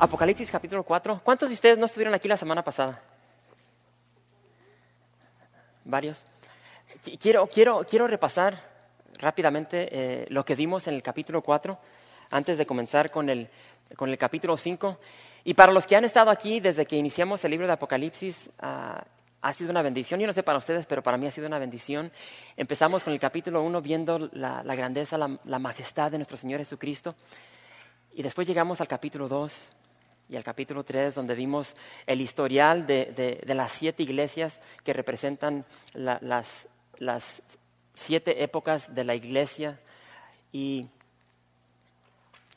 Apocalipsis capítulo 4. ¿Cuántos de ustedes no estuvieron aquí la semana pasada? Varios. Quiero, quiero, quiero repasar rápidamente eh, lo que vimos en el capítulo 4 antes de comenzar con el, con el capítulo 5. Y para los que han estado aquí desde que iniciamos el libro de Apocalipsis, ah, ha sido una bendición. Yo no sé para ustedes, pero para mí ha sido una bendición. Empezamos con el capítulo 1 viendo la, grandeza, la, majestad de nuestro Señor Jesucristo. Y después llegamos al capítulo 2 y al capítulo 3, donde vimos el historial de, las siete iglesias que representan las, las siete épocas de la iglesia. Y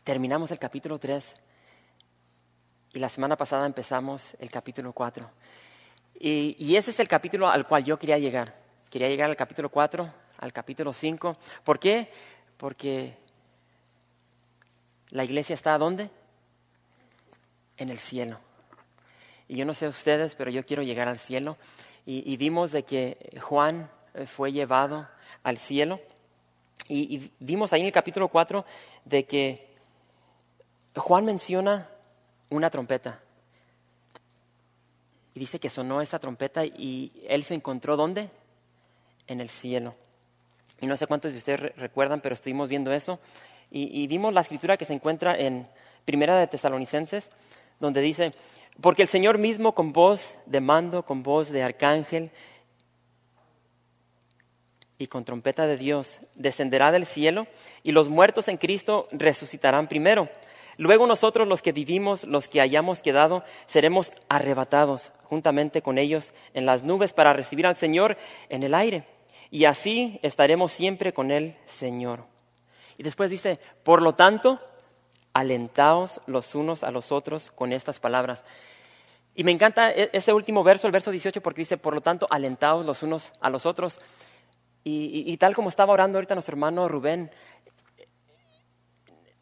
terminamos el capítulo 3 y la semana pasada empezamos el capítulo 4. Y, ese es el capítulo al cual yo quería llegar. Quería llegar al capítulo 4, al capítulo 5. ¿Por qué? Porque la iglesia está ¿dónde? En el cielo. Y yo no sé ustedes, pero yo quiero llegar al cielo. Y, vimos de que Juan eh, fue llevado al cielo. Y, y vimos ahí en el capítulo 4 de que Juan menciona una trompeta. Y dice que sonó esa trompeta y él se encontró ¿dónde? En el cielo. Y no sé cuántos de ustedes recuerdan, pero estuvimos viendo eso. Y, vimos la escritura que se encuentra en Primera de Tesalonicenses, donde dice, porque el Señor mismo con voz de mando, con voz de arcángel y con trompeta de Dios descenderá del cielo y los muertos en Cristo resucitarán primero. Luego nosotros los que vivimos, los que hayamos quedado, seremos arrebatados juntamente con ellos en las nubes para recibir al Señor en el aire. Y así estaremos siempre con el Señor. Y después dice, por lo tanto, alentaos los unos a los otros con estas palabras. Y me encanta e-, ese último verso, el verso 18, porque dice, por lo tanto, alentaos los unos a los otros. Y, y tal como estaba orando ahorita nuestro hermano Rubén,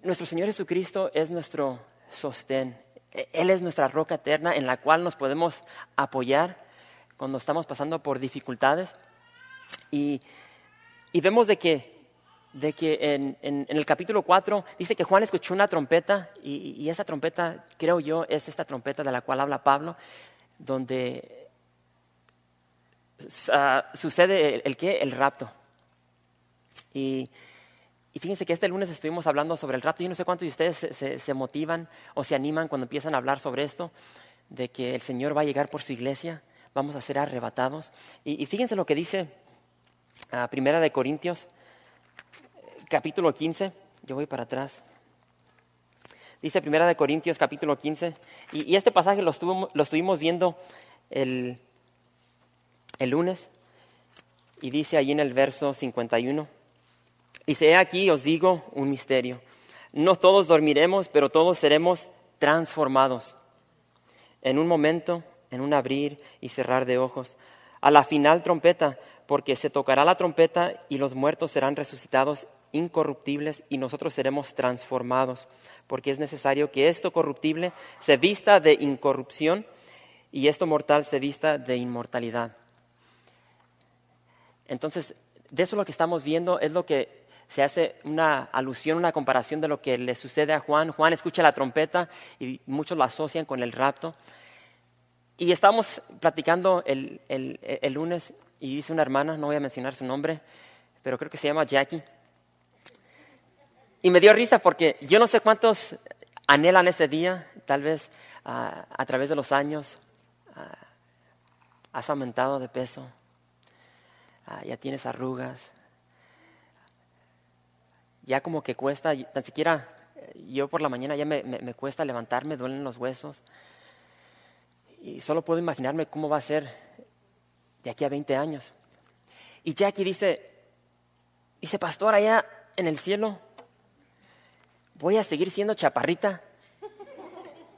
nuestro Señor Jesucristo es nuestro sostén. Él es nuestra roca eterna en la cual nos podemos apoyar cuando estamos pasando por dificultades. Y, vemos de que, de que en, el capítulo 4 dice que Juan escuchó una trompeta y, esa trompeta, creo yo, es esta trompeta de la cual habla Pablo, donde ah, sucede el, el, el rapto. Y y fíjense que este lunes estuvimos hablando sobre el rapto. Yo no sé cuántos de ustedes se, motivan o se animan cuando empiezan a hablar sobre esto, de que el Señor va a llegar por su iglesia, vamos a ser arrebatados. Y, fíjense lo que dice ah, Primera de Corintios, capítulo 15. Yo voy para atrás. Dice Primera de Corintios, capítulo 15. Y, este pasaje lo, lo estuvimos viendo el, el lunes. Y dice ahí en el verso 51. Dice, he aquí os digo un misterio. No todos dormiremos, pero todos seremos transformados. En un momento, en un abrir y cerrar de ojos. A la final trompeta, porque se tocará la trompeta y los muertos serán resucitados incorruptibles y nosotros seremos transformados, porque es necesario que esto corruptible se vista de incorrupción y esto mortal se vista de inmortalidad. Entonces, de eso lo que estamos viendo es lo que se hace una alusión, una comparación de lo que le sucede a Juan. Juan escucha la trompeta y muchos lo asocian con el rapto. Y estamos platicando el, lunes y dice una hermana, no voy a mencionar su nombre, pero creo que se llama Jackie. Y me dio risa porque yo no sé cuántos anhelan ese día, tal vez ah, a través de los años ah, has aumentado de peso, ah, ya tienes arrugas, ya como que cuesta, tan siquiera yo por la mañana ya me, cuesta levantarme, duelen los huesos. Y solo puedo imaginarme cómo va a ser de aquí a 20 años. Y Jackie dice, dice, pastor, allá en el cielo, voy a seguir siendo chaparrita.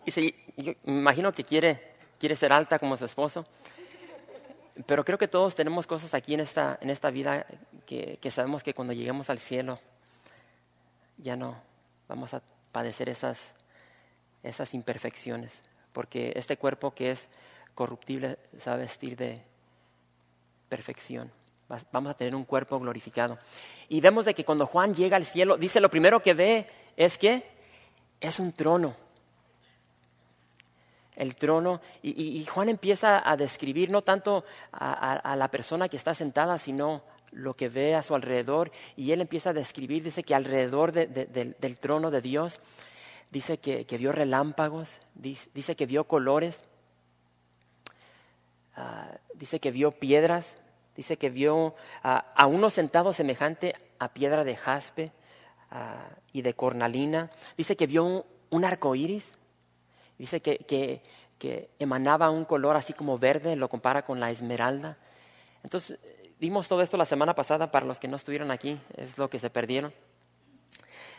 Y yo me imagino que quiere quiere ser alta como su esposo. Pero creo que todos tenemos cosas aquí en esta, en esta vida que, que sabemos que cuando lleguemos al cielo ya no vamos a padecer esas, esas imperfecciones, porque este cuerpo que es corruptible se va a vestir de perfección. Vamos a tener un cuerpo glorificado. Y vemos de que cuando Juan llega al cielo, dice lo primero que ve es que es un trono. El trono, y, Juan empieza a describir no tanto a, la persona que está sentada, sino lo que ve a su alrededor. Y él empieza a describir, dice que alrededor del trono de Dios, dice que, vio relámpagos, dice, que vio colores, ah, dice que vio piedras, Dice que vio a, uno sentado semejante a piedra de jaspe y de cornalina. Dice que vio un, arco iris. Dice que, que, emanaba un color así como verde, lo compara con la esmeralda. Entonces, vimos todo esto la semana pasada para los que no estuvieron aquí, es lo que se perdieron.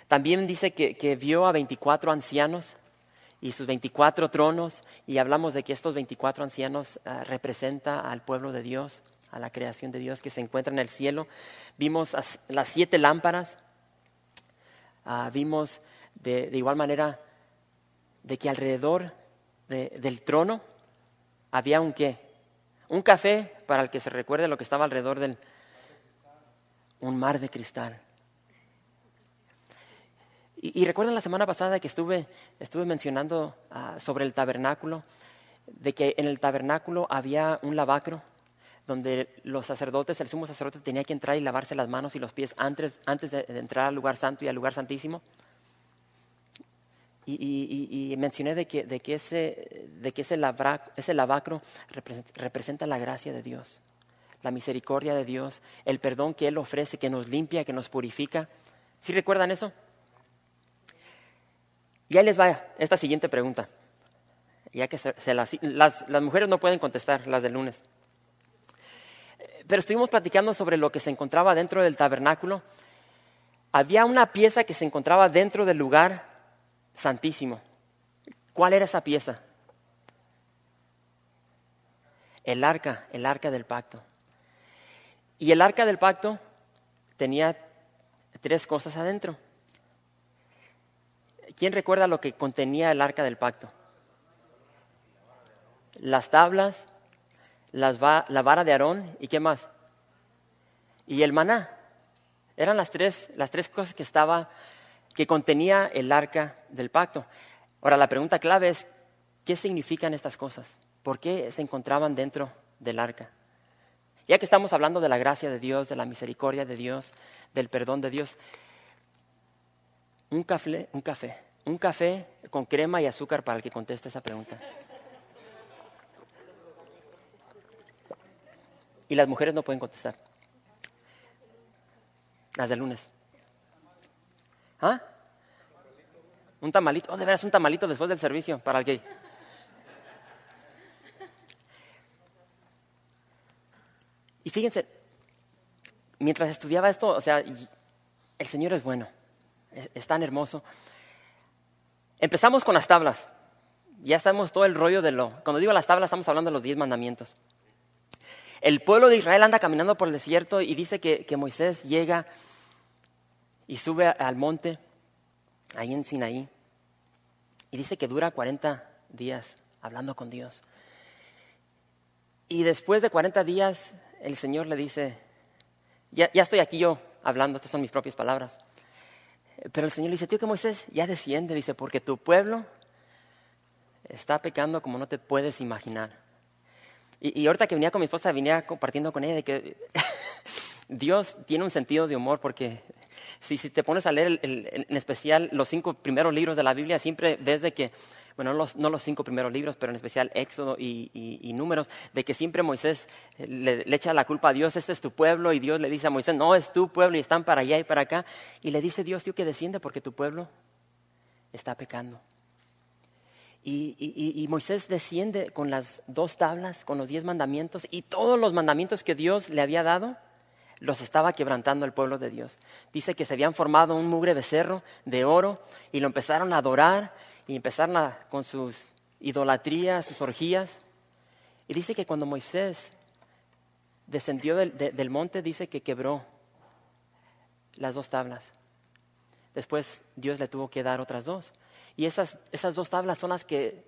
También dice que, que vio a 24 ancianos y sus 24 tronos, y hablamos de que estos 24 ancianos representan ah, representa al pueblo de Dios a la creación de Dios que se encuentra en el cielo. Vimos las siete lámparas. Ah, vimos de, igual manera de que alrededor del trono había un qué? Un café para el que se recuerde lo que estaba alrededor del... Un mar de cristal. Y, recuerdan la semana pasada que estuve, estuve mencionando ah, sobre el tabernáculo, de que en el tabernáculo había un lavacro donde los sacerdotes, el sumo sacerdote tenía que entrar y lavarse las manos y los pies antes, antes de, entrar al lugar santo y al lugar santísimo. Y, mencioné de que, de que ese, de que ese, ese lavacro representa, la gracia de Dios, la misericordia de Dios, el perdón que Él ofrece, que nos limpia, que nos purifica. ¿Sí recuerdan eso? Y ahí les va esta siguiente pregunta. Ya que las, las mujeres no pueden contestar, las del lunes pero estuvimos platicando sobre lo que se encontraba dentro del tabernáculo. Había una pieza que se encontraba dentro del lugar santísimo. ¿Cuál era esa pieza? El arca, el arca del pacto. Y el arca del pacto tenía tres cosas adentro. ¿Quién recuerda lo que contenía el arca del pacto? Las tablas, la vara de Aarón y qué más. Y el maná. Eran las tres, las tres cosas que estaba, que contenía el arca del pacto. Ahora la pregunta clave es, ¿qué significan estas cosas? ¿Por qué se encontraban dentro del arca? Ya que estamos hablando de la gracia de Dios, de la misericordia de Dios, del perdón de Dios, un café, un café, un café con crema y azúcar para el que conteste esa pregunta. Y las mujeres no pueden contestar. Las del lunes. ¿Ah? Un tamalito. Oh, de veras, un tamalito después del servicio para el gay. Y fíjense, mientras estudiaba esto, o sea, el Señor es bueno, es, tan hermoso. Empezamos con las tablas. Ya estamos todo el rollo de lo. Cuando digo las tablas, estamos hablando de los diez mandamientos. El pueblo de Israel anda caminando por el desierto y dice que, Moisés llega y sube al monte, ahí en Sinaí, y dice que dura 40 días hablando con Dios. Y después de 40 días, el Señor le dice, ya, ya estoy aquí yo hablando, estas son mis propias palabras. Pero el Señor dice, tío que Moisés ya desciende, dice, porque tu pueblo está pecando como no te puedes imaginar. Y, ahorita que venía con mi esposa, venía compartiendo con ella de que Dios tiene un sentido de humor porque si, si te pones a leer en especial los cinco primeros libros de la Biblia, siempre ves de que, bueno, no los, cinco primeros libros, pero en especial Éxodo y, Números, de que siempre Moisés le, le, echa la culpa a Dios, este es tu pueblo, y Dios le dice a Moisés, no, es tu pueblo y están para allá y para acá. Y le dice Dios, tío, que desciende porque tu pueblo está pecando. Y, Moisés desciende con las dos tablas, con los diez mandamientos, y todos los mandamientos que Dios le había dado, los estaba quebrantando el pueblo de Dios. Dice que se habían formado un mugre becerro de oro y lo empezaron a adorar y empezaron con sus idolatrías, sus orgías. Y dice que cuando Moisés descendió del, del monte, dice que quebró las dos tablas. Después Dios le tuvo que dar otras dos. Y esas, esas dos tablas son las que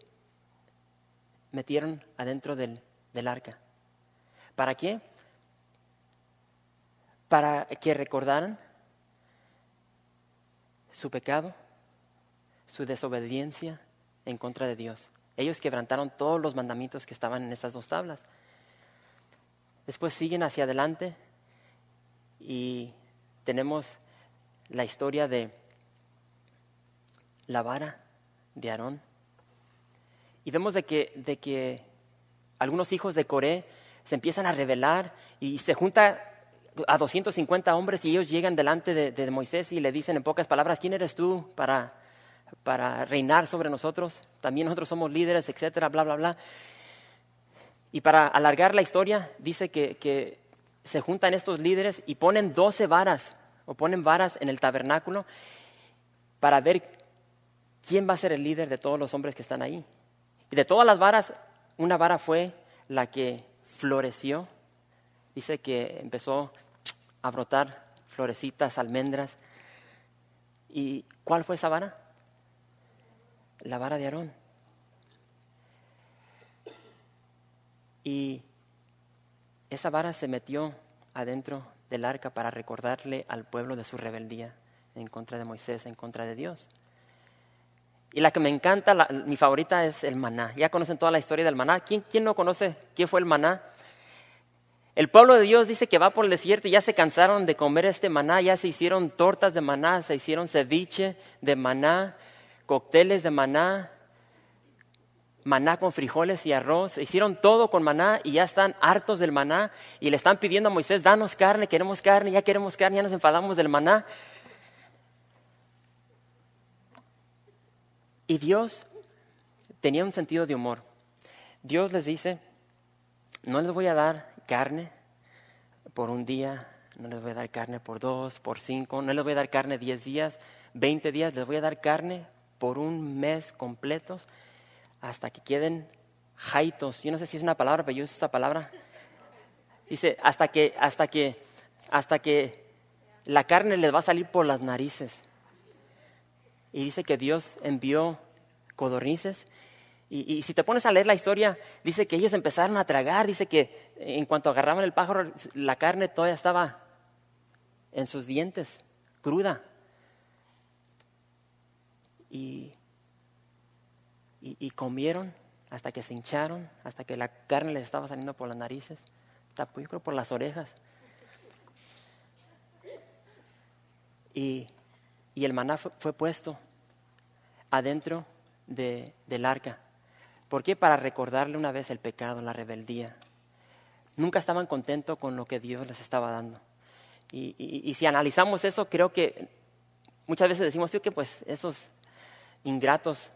metieron adentro del, del arca. ¿Para qué? Para que recordaran su pecado, su desobediencia en contra de Dios. Ellos quebrantaron todos los mandamientos que estaban en esas dos tablas. Después siguen hacia adelante y tenemos la historia de la vara de Aarón. Y vemos de que, de que algunos hijos de Coré se empiezan a rebelar y se junta a 250 hombres y ellos llegan delante de, Moisés y le dicen en pocas palabras, ¿quién eres tú para, para reinar sobre nosotros? También nosotros somos líderes, etcétera, bla, bla, bla. Y para alargar la historia, dice que, se juntan estos líderes y ponen 12 varas o ponen varas en el tabernáculo para ver quién va a ser el líder de todos los hombres que están ahí. Y de todas las varas, una vara fue la que floreció. Dice que empezó a brotar florecitas, almendras. ¿Y cuál fue esa vara? La vara de Aarón. Y esa vara se metió adentro del arca para recordarle al pueblo de su rebeldía en contra de Moisés, en contra de Dios. Y la que me encanta, mi favorita es el maná. Ya conocen toda la historia del maná. ¿Quién, ¿Quién no conoce quién fue el maná? El pueblo de Dios dice que va por el desierto y ya se cansaron de comer este maná, ya se hicieron tortas de maná, se hicieron ceviche de maná, cócteles de maná, maná con frijoles y arroz, hicieron todo con maná y ya están hartos del maná y le están pidiendo a Moisés, danos carne, queremos carne, ya queremos carne, ya nos enfadamos del maná. Y Dios tenía un sentido de humor. Dios les dice, no les voy a dar carne por un día, no les voy a dar carne por dos, por cinco, no les voy a dar carne diez días, veinte días, les voy a dar carne por un mes completo hasta que queden jaitos. Yo no sé si es una palabra, pero yo uso esa palabra. Dice, hasta que, hasta que, hasta que la carne les va a salir por las narices. Y dice que Dios envió codornices. Y, si te pones a leer la historia, dice que ellos empezaron a tragar, dice que en cuanto agarraban el pájaro, la carne todavía estaba en sus dientes, cruda. Y, y, comieron hasta que se hincharon, hasta que la carne les estaba saliendo por las narices, yo creo por las orejas. Y y el maná fue, puesto adentro del arca. ¿Por qué? Para recordarle una vez el pecado, la rebeldía. Nunca estaban contentos con lo que Dios les estaba dando. Y, si analizamos eso, creo que muchas veces decimos que pues esos ingratos,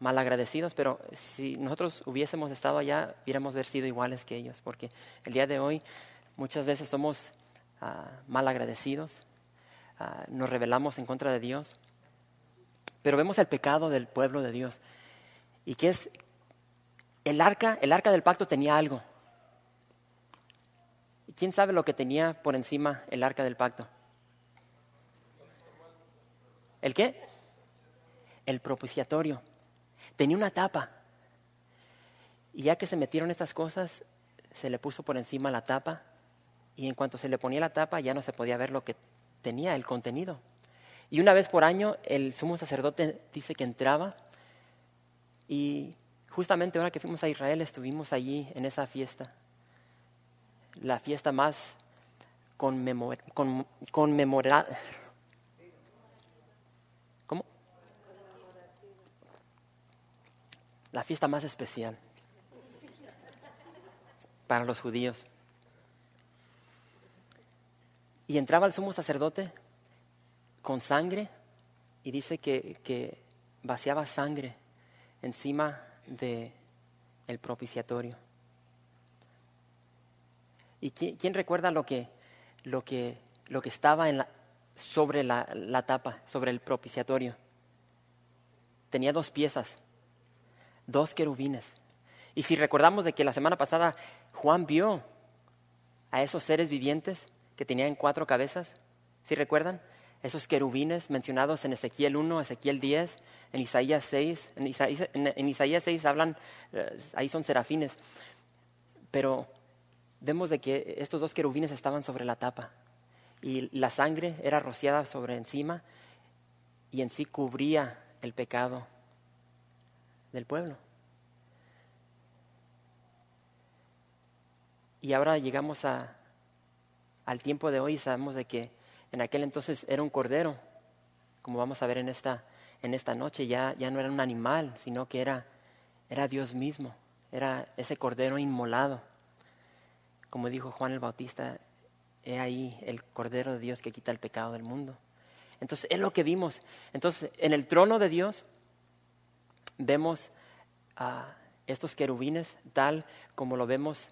malagradecidos, pero si nosotros hubiésemos estado allá, hubiéramos sido iguales que ellos, porque el día de hoy muchas veces somos uh, malagradecidos, Ah, nos rebelamos en contra de Dios. Pero vemos el pecado del pueblo de Dios. Y que es, el arca, el arca del pacto tenía algo. ¿Y quién sabe lo que tenía por encima el arca del pacto? ¿El qué? El propiciatorio. Tenía una tapa. Y ya que se metieron estas cosas, se le puso por encima la tapa. Y en cuanto se le ponía la tapa, ya no se podía ver lo que tenía el contenido. Y una vez por año el sumo sacerdote dice que entraba y justamente ahora que fuimos a Israel estuvimos allí en esa fiesta, la fiesta más conmemorada. La fiesta más especial para los judíos. Y entraba el sumo sacerdote con sangre y dice que, vaciaba sangre encima del el propiciatorio. ¿Y quién, recuerda lo que, lo que, lo que estaba en la, sobre la, la tapa, sobre el propiciatorio? Tenía dos piezas, dos querubines. Y si recordamos de que la semana pasada Juan vio a esos seres vivientes que tenían cuatro cabezas, ¿sí recuerdan? Esos querubines mencionados en Ezequiel 1, Ezequiel 10, en Isaías 6, en Isaías, en Isaías 6 hablan, eh, ahí son serafines, pero vemos de que estos dos querubines estaban sobre la tapa y la sangre era rociada sobre encima y en sí cubría el pecado del pueblo. Y ahora llegamos a, al tiempo de hoy y sabemos de que en aquel entonces era un cordero, como vamos a ver en esta, en esta noche, ya, ya no era un animal, sino que era, era Dios mismo, era ese cordero inmolado. Como dijo Juan el Bautista, he ahí el cordero de Dios que quita el pecado del mundo. Entonces es lo que vimos. Entonces en el trono de Dios vemos a estos querubines tal como lo vemos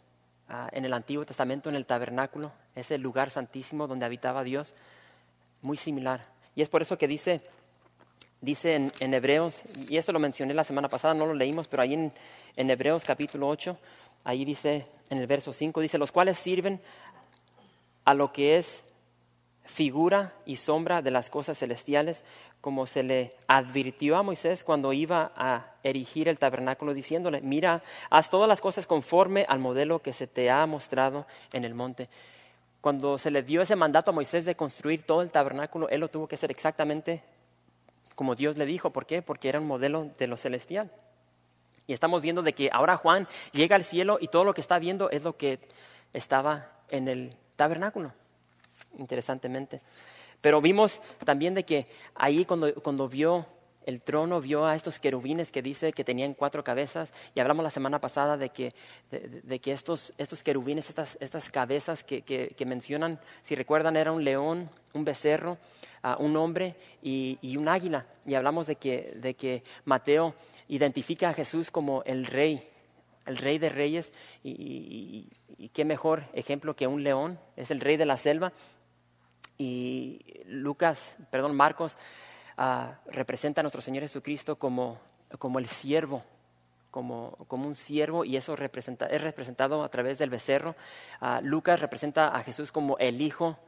Ah, en el Antiguo Testamento, en el tabernáculo, es el lugar santísimo donde habitaba Dios, muy similar. Y es por eso que dice, dice en, Hebreos, y eso lo mencioné la semana pasada, no lo leímos, pero ahí en, en Hebreos capítulo 8, ahí dice, en el verso 5, dice, los cuales sirven a lo que es figura y sombra de las cosas celestiales, como se le advirtió a Moisés cuando iba a erigir el tabernáculo, diciéndole, mira, haz todas las cosas conforme al modelo que se te ha mostrado en el monte. Cuando se le dio ese mandato a Moisés de construir todo el tabernáculo, él lo tuvo que hacer exactamente como Dios le dijo. ¿Por qué? Porque era un modelo de lo celestial. Y estamos viendo de que ahora Juan llega al cielo y todo lo que está viendo es lo que estaba en el tabernáculo interesantemente. Pero vimos también de que ahí cuando, cuando vio el trono, vio a estos querubines que dice que tenían cuatro cabezas, y hablamos la semana pasada de que, de, que estos, estos querubines, estas, estas cabezas que, que, mencionan, si recuerdan, era un león, un becerro, uh, un hombre y, y, un águila. Y hablamos de que, de que Mateo identifica a Jesús como el rey, el rey de reyes, y, qué mejor ejemplo que un león, es el rey de la selva, y Lucas, perdón, Marcos ah, representa a nuestro Señor Jesucristo como, como el siervo, como, como, un siervo y eso representa, es representado a través del becerro. Uh, Lucas representa a Jesús como el Hijo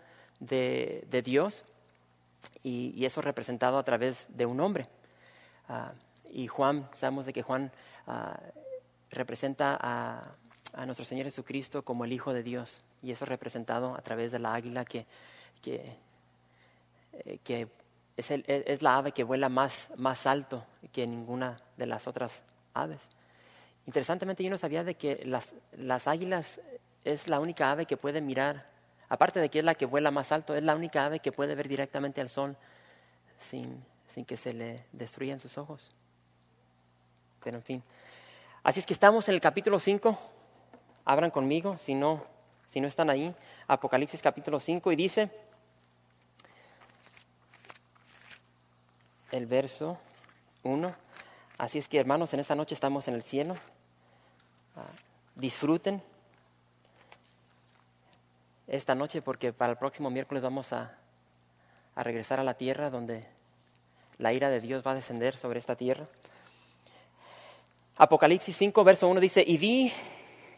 de, de Dios y, y, eso representado a través de un hombre. Uh, y Juan, sabemos de que Juan representa a, a, nuestro Señor Jesucristo como el Hijo de Dios y eso representado a través de la águila que que, eh, que es, el, es, la ave que vuela más, más alto que ninguna de las otras aves. Interesantemente yo no sabía de que las, las águilas es la única ave que puede mirar, aparte de que es la que vuela más alto, es la única ave que puede ver directamente al sol sin, sin que se le destruyan sus ojos. Pero en fin. Así es que estamos en el capítulo 5. Abran conmigo, si no, si no están ahí. Apocalipsis capítulo 5 y dice, el verso 1. Así es que hermanos, en esta noche estamos en el cielo. Ah, disfruten esta noche porque para el próximo miércoles vamos a, a regresar a la tierra donde la ira de Dios va a descender sobre esta tierra. Apocalipsis 5, verso 1 dice, y vi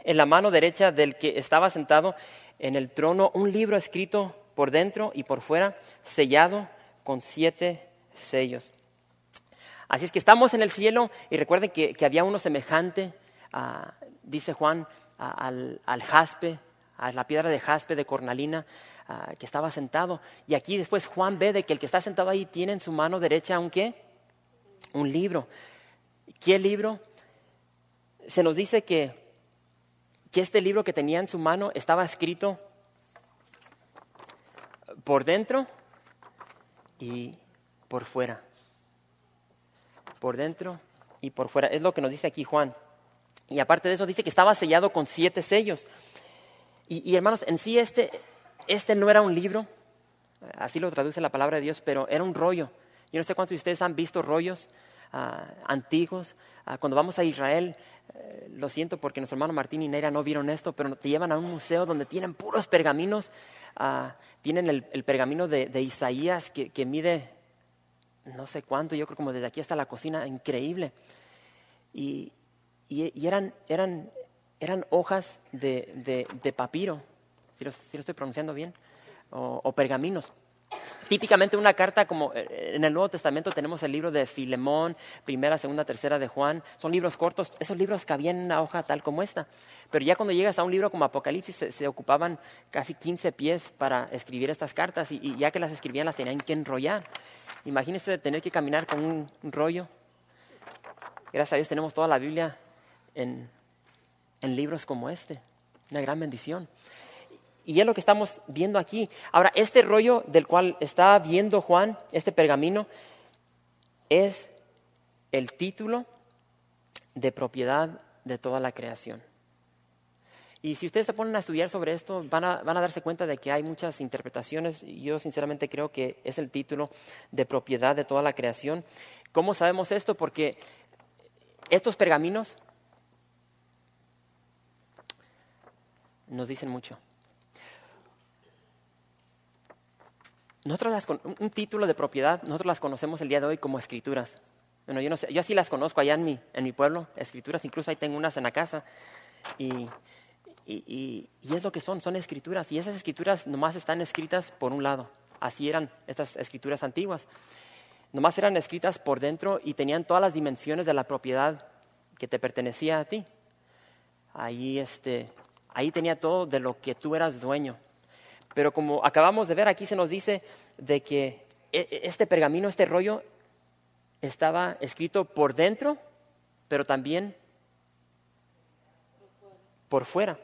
en la mano derecha del que estaba sentado en el trono un libro escrito por dentro y por fuera, sellado con siete sellos. Así es que estamos en el cielo y recuerden que, había uno semejante, dice Juan, al, jaspe, a la piedra de jaspe de cornalina que estaba sentado. Y aquí después Juan ve de que el que está sentado ahí tiene en su mano derecha un qué? Un libro. ¿Qué libro? Se nos dice que, que este libro que tenía en su mano estaba escrito por dentro y, por fuera. Por dentro y por fuera. Es lo que nos dice aquí Juan. Y aparte de eso dice que estaba sellado con siete sellos. Y, hermanos, en sí este, este no era un libro, así lo traduce la palabra de Dios, pero era un rollo. Yo no sé cuántos de ustedes han visto rollos ah, antiguos. Ah, cuando vamos a Israel, eh, lo siento porque nuestro hermano Martín y Neira no vieron esto, pero te llevan a un museo donde tienen puros pergaminos. Ah, tienen el, pergamino de, Isaías que, que mide no sé cuánto, yo creo como desde aquí hasta la cocina, increíble. Y, y, eran, eran, eran hojas de, de, papiro, si lo, si lo, estoy pronunciando bien, o pergaminos. Típicamente una carta como eh, en el Nuevo Testamento tenemos el libro de Filemón, primera, segunda, tercera de Juan, son libros cortos, esos libros cabían en una hoja tal como esta, pero ya cuando llegas a un libro como Apocalipsis se, ocupaban casi 15 pies para escribir estas cartas y, ya que las escribían las tenían que enrollar. Imagínense tener que caminar con un, rollo. Gracias a Dios tenemos toda la Biblia en libros como este, una gran bendición. Y es lo que estamos viendo aquí. Ahora, este rollo del cual está viendo Juan, este pergamino, es el título de propiedad de toda la creación. Y si ustedes se ponen a estudiar sobre esto, van a, van a, darse cuenta de que hay muchas interpretaciones. Yo sinceramente creo que es el título de propiedad de toda la creación. ¿Cómo sabemos esto? Porque estos pergaminos nos dicen mucho. Nosotros un título de propiedad, nosotros las conocemos el día de hoy como escrituras. Bueno, yo no sé, yo sí las conozco allá en mi, en mi pueblo, escrituras, incluso ahí tengo unas en la casa. Y, y, y, es lo que son, son escrituras. Y esas escrituras nomás están escritas por un lado. Así eran estas escrituras antiguas. Nomás eran escritas por dentro y tenían todas las dimensiones de la propiedad que te pertenecía a ti. Ahí, este, ahí tenía todo de lo que tú eras dueño. Pero como acabamos de ver, aquí se nos dice de que e, e, este pergamino, este rollo, estaba escrito por dentro, pero también por fuera.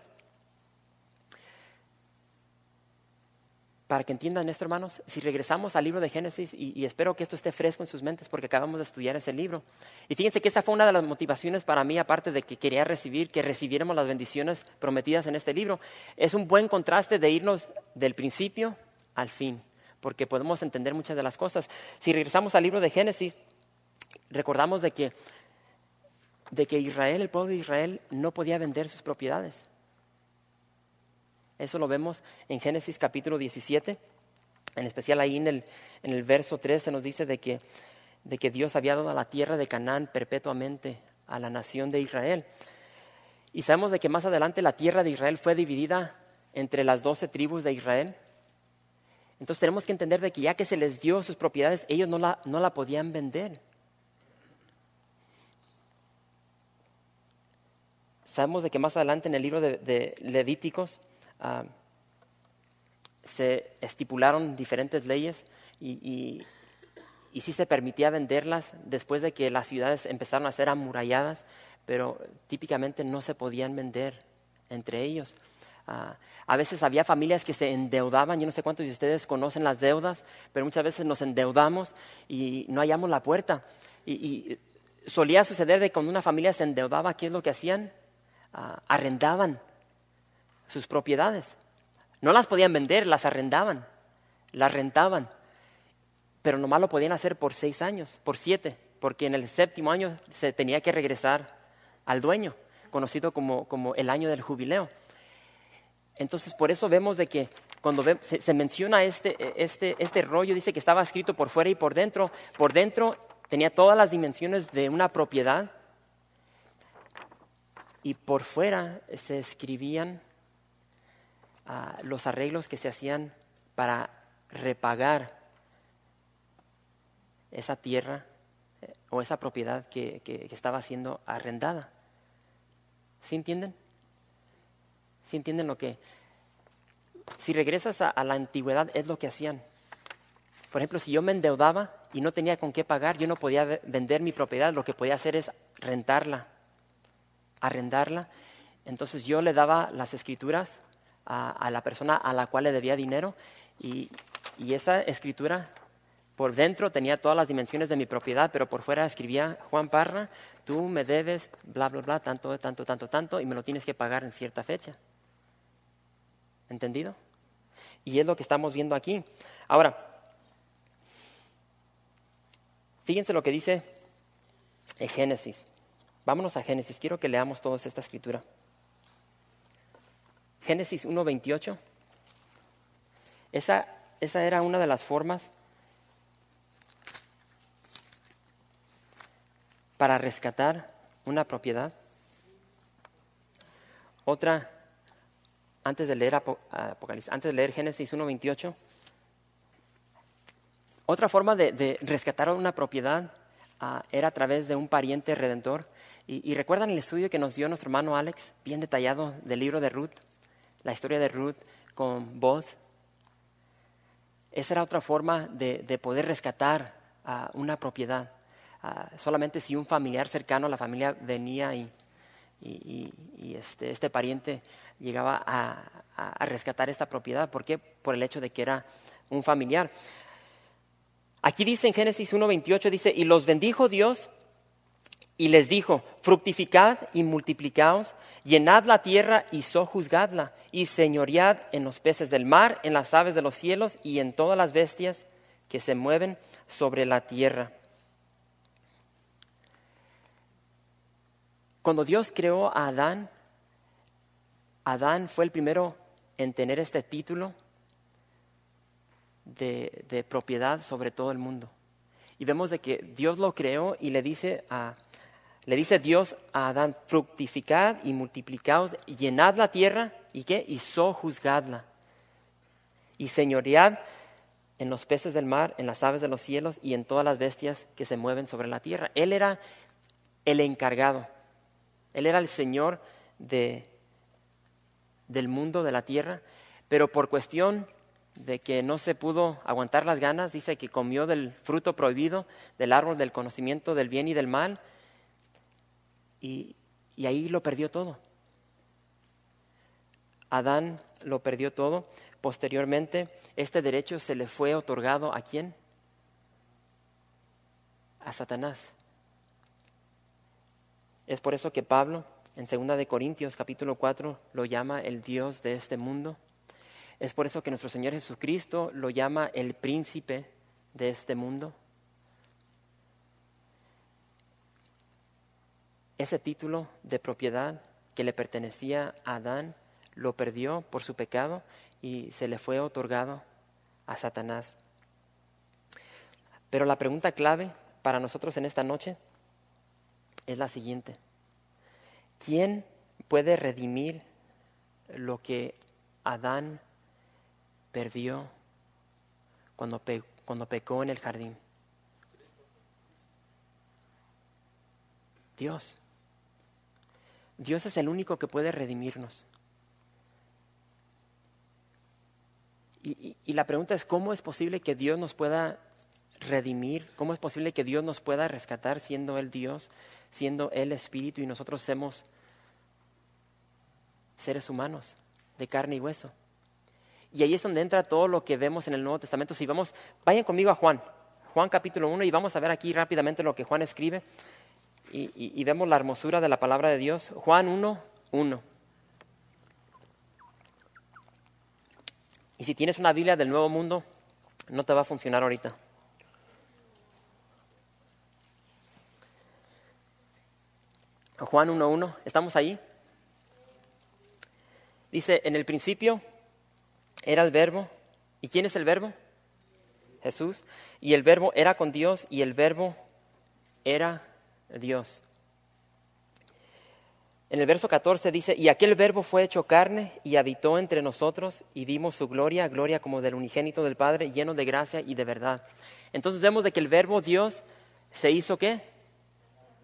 Para que entiendan esto, hermanos, si regresamos al libro de Génesis, y, espero que esto esté fresco en sus mentes porque acabamos de estudiar ese libro. Y fíjense que esa fue una de las motivaciones para mí, aparte de que quería recibir, que recibiéramos las bendiciones prometidas en este libro. Es un buen contraste de irnos del principio al fin, porque podemos entender muchas de las cosas. Si regresamos al libro de Génesis, recordamos de que, de que Israel, el pueblo de Israel, no podía vender sus propiedades. Eso lo vemos en Génesis capítulo 17, en especial ahí en el, en el verso 3 se nos dice de que, de que Dios había dado la tierra de Canaán perpetuamente a la nación de Israel. Y sabemos de que más adelante la tierra de Israel fue dividida entre las doce tribus de Israel. Entonces tenemos que entender de que ya que se les dio sus propiedades, ellos no la, no la podían vender. Sabemos de que más adelante en el libro de Levíticos Ah, se estipularon diferentes leyes y, y, sí se permitía venderlas después de que las ciudades empezaron a ser amuralladas, pero típicamente no se podían vender entre ellos. Ah, a veces había familias que se endeudaban, yo no sé cuántos de ustedes conocen las deudas, pero muchas veces nos endeudamos y no hallamos la puerta. Y, solía suceder de cuando una familia se endeudaba, ¿qué es lo que hacían? Ah, arrendaban sus propiedades. No las podían vender, las arrendaban, las rentaban, pero nomás lo podían hacer por seis años, por siete, porque en el séptimo año se tenía que regresar al dueño, conocido como, como el año del jubileo. Entonces, por eso vemos de que cuando se, se, menciona este, este, este rollo, dice que estaba escrito por fuera y por dentro. Por dentro tenía todas las dimensiones de una propiedad y por fuera se escribían los arreglos que se hacían para repagar esa tierra eh, o esa propiedad que, estaba siendo arrendada. ¿Sí entienden? ¿Sí entienden lo que... Si regresas a, la antigüedad es lo que hacían. Por ejemplo, si yo me endeudaba y no tenía con qué pagar, yo no podía vender mi propiedad, lo que podía hacer es rentarla, arrendarla. Entonces yo le daba las escrituras a, la persona a la cual le debía dinero y, esa escritura por dentro tenía todas las dimensiones de mi propiedad, pero por fuera escribía Juan Parra, tú me debes, bla, bla, bla, tanto, tanto, tanto, tanto, y me lo tienes que pagar en cierta fecha. ¿Entendido? Y es lo que estamos viendo aquí. Ahora, fíjense lo que dice en Génesis. Vámonos a Génesis. Quiero que leamos toda esta escritura. Génesis 1.28. Esa, esa era una de las formas para rescatar una propiedad. Otra, antes de leer Apocalipsis, antes de leer Génesis 1.28, otra forma de, rescatar una propiedad ah, era a través de un pariente redentor. Y, recuerdan el estudio que nos dio nuestro hermano Alex, bien detallado del libro de Ruth, la historia de Ruth con Boz. Esa era otra forma de, poder rescatar una propiedad. Ah, solamente si un familiar cercano a la familia venía y, este, este, pariente llegaba a, a, rescatar esta propiedad. ¿Por qué? Por el hecho de que era un familiar. Aquí dice en Génesis 1.28, dice, y los bendijo Dios y les dijo, fructificad y multiplicaos, llenad la tierra y sojuzgadla, y señoread en los peces del mar, en las aves de los cielos y en todas las bestias que se mueven sobre la tierra. Cuando Dios creó a Adán, Adán fue el primero en tener este título de, propiedad sobre todo el mundo. Y vemos de que Dios lo creó y le dice a, le dice Dios a Adán, fructificad y multiplicaos, llenad la tierra y qué, y sojuzgadla. Y señoread en los peces del mar, en las aves de los cielos y en todas las bestias que se mueven sobre la tierra. Él era el encargado. Él era el Señor de, del mundo, de la tierra, pero por cuestión de que no se pudo aguantar las ganas, dice que comió del fruto prohibido, del árbol del conocimiento del bien y del mal, y, ahí lo perdió todo. Adán lo perdió todo. Posteriormente, este derecho se le fue otorgado a quién? A Satanás. Es por eso que Pablo, en 2 de Corintios capítulo 4, lo llama el Dios de este mundo es por eso que nuestro Señor Jesucristo lo llama el príncipe de este mundo. Ese título de propiedad que le pertenecía a Adán lo perdió por su pecado y se le fue otorgado a Satanás. Pero la pregunta clave para nosotros en esta noche es la siguiente. ¿Quién puede redimir lo que Adán perdió cuando, cuando pecó en el jardín? Dios. Dios es el único que puede redimirnos. Y, y, la pregunta es, ¿cómo es posible que Dios nos pueda redimir? ¿Cómo es posible que Dios nos pueda rescatar siendo Él Dios, siendo Él Espíritu y nosotros somos seres humanos de carne y hueso? Y ahí es donde entra todo lo que vemos en el Nuevo Testamento. Si vamos, vayan conmigo a Juan, Juan capítulo 1, y vamos a ver aquí rápidamente lo que Juan escribe. Y, vemos la hermosura de la palabra de Dios. Juan 1, 1. Y si tienes una Biblia del Nuevo Mundo, no te va a funcionar ahorita. Juan 1.1, ¿estamos ahí? Dice, en el principio era el verbo. ¿Y quién es el verbo? Jesús. Y el verbo era con Dios y el verbo era Dios. En el verso 14 dice, y aquel verbo fue hecho carne y habitó entre nosotros y vimos su gloria, gloria como del unigénito del Padre, lleno de gracia y de verdad. Entonces vemos de que el verbo Dios se hizo qué?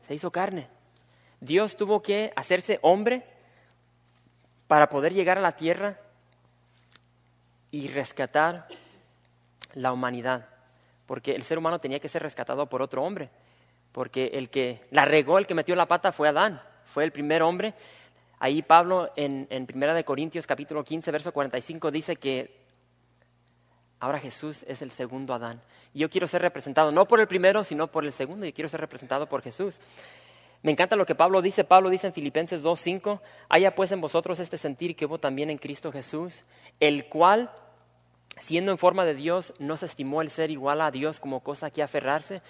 Se hizo carne. Dios tuvo que hacerse hombre para poder llegar a la tierra y rescatar la humanidad, porque el ser humano tenía que ser rescatado por otro hombre, porque el que la regó, el que metió la pata fue Adán, fue el primer hombre. Ahí Pablo en, en Primera de Corintios capítulo 15, verso 45 dice que ahora Jesús es el segundo Adán. Y yo quiero ser representado no por el primero, sino por el segundo, y quiero ser representado por Jesús. Me encanta lo que Pablo dice. Pablo dice en Filipenses 2.5, haya pues en vosotros este sentir que hubo también en Cristo Jesús, el cual siendo en forma de Dios, no se estimó el ser igual a Dios como cosa que aferrarse,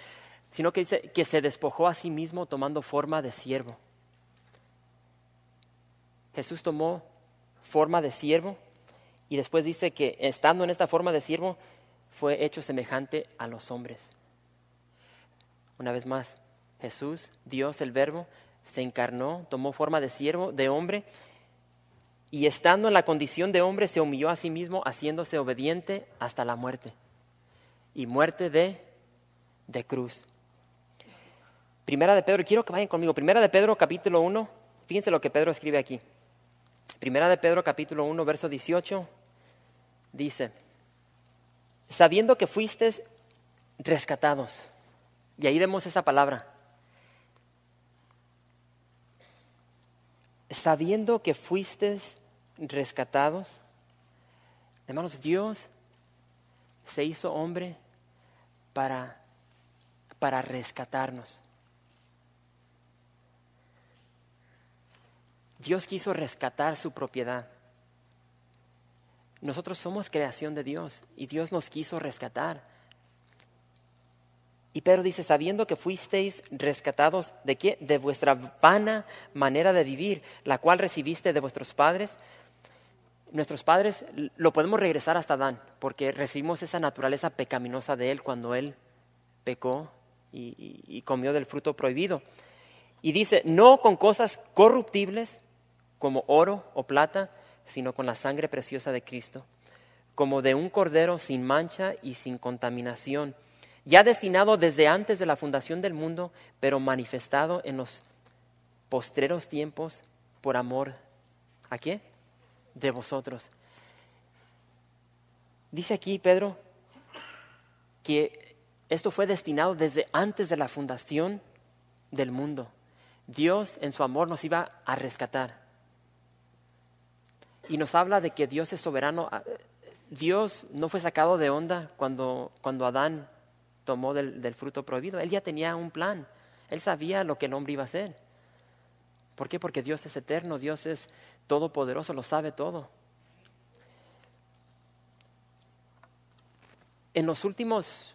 sino que dice que se despojó a sí mismo tomando forma de siervo. Jesús tomó forma de siervo y después dice que estando en esta forma de siervo fue hecho semejante a los hombres. Una vez más, Jesús, Dios el Verbo, se encarnó, tomó forma de siervo, de hombre, y estando en la condición de hombre se humilló a sí mismo, haciéndose obediente hasta la muerte. Y muerte de, de cruz. Primera de Pedro, quiero que vayan conmigo. Primera de Pedro, capítulo 1. Fíjense lo que Pedro escribe aquí. Primera de Pedro, capítulo 1, verso 18. Dice, sabiendo que fuisteis rescatados. Y ahí vemos esa palabra. Sabiendo que fuisteis rescatados. Hermanos, Dios se hizo hombre para, para rescatarnos. Dios quiso rescatar su propiedad. Nosotros somos creación de Dios y Dios nos quiso rescatar. Y Pedro dice, sabiendo que fuisteis rescatados de qué? De vuestra vana manera de vivir, la cual recibiste de vuestros padres. Nuestros padres lo podemos regresar hasta Adán, porque recibimos esa naturaleza pecaminosa de él cuando él pecó y, y comió del fruto prohibido. Y dice, no con cosas corruptibles como oro o plata, sino con la sangre preciosa de Cristo, como de un cordero sin mancha y sin contaminación ya destinado desde antes de la fundación del mundo, pero manifestado en los postreros tiempos por amor. ¿A qué? De vosotros. Dice aquí Pedro que esto fue destinado desde antes de la fundación del mundo. Dios en su amor nos iba a rescatar. Y nos habla de que Dios es soberano. Dios no fue sacado de onda cuando, cuando Adán tomó del, fruto prohibido. Él ya tenía un plan. Él sabía lo que el hombre iba a hacer. ¿Por qué? Porque Dios es eterno, Dios es todopoderoso, lo sabe todo. En los últimos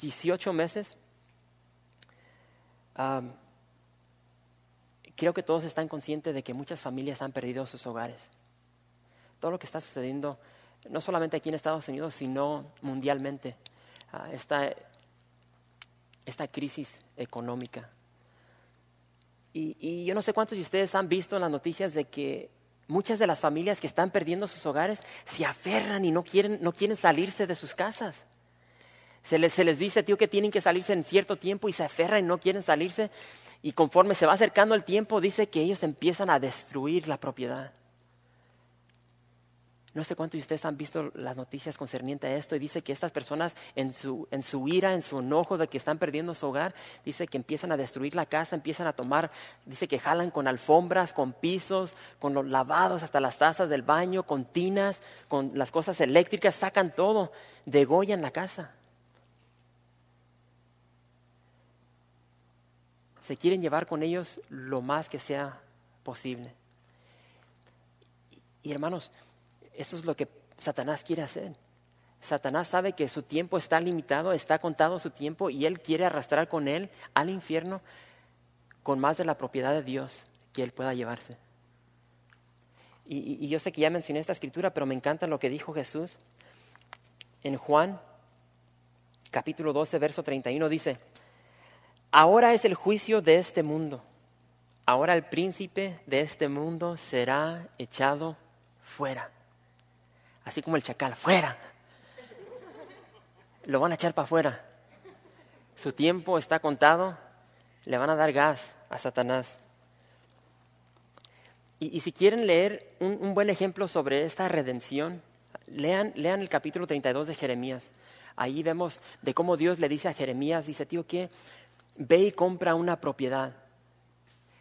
18 meses, creo que todos están conscientes de que muchas familias han perdido sus hogares. Todo lo que está sucediendo, no solamente aquí en Estados Unidos, sino mundialmente esta, esta crisis económica. Y, yo no sé cuántos de ustedes han visto en las noticias de que muchas de las familias que están perdiendo sus hogares se aferran y no quieren, no quieren salirse de sus casas. Se les, se les dice, tío, que tienen que salirse en cierto tiempo y se aferran y no quieren salirse. Y conforme se va acercando el tiempo, dice que ellos empiezan a destruir la propiedad. No sé cuántos de ustedes han visto las noticias concernientes a esto y dice que estas personas en su, en su ira, en su enojo de que están perdiendo su hogar, dice que empiezan a destruir la casa, empiezan a tomar, dice que jalan con alfombras, con pisos, con los lavados, hasta las tazas del baño, con tinas, con las cosas eléctricas, sacan todo, degollan la casa. Se quieren llevar con ellos lo más que sea posible. y hermanos, eso es lo que Satanás quiere hacer. Satanás sabe que su tiempo está limitado, está contado su tiempo y él quiere arrastrar con él al infierno con más de la propiedad de Dios que él pueda llevarse. Y, yo sé que ya mencioné esta escritura, pero me encanta lo que dijo Jesús en Juan capítulo 12, verso 31. Dice, ahora es el juicio de este mundo. Ahora el príncipe de este mundo será echado fuera así como el chacal, fuera. Lo van a echar para afuera. Su tiempo está contado, le van a dar gas a Satanás. Y, si quieren leer un, buen ejemplo sobre esta redención, lean, el capítulo 32 de Jeremías. Ahí vemos de cómo Dios le dice a Jeremías, dice, tío, que ve y compra una propiedad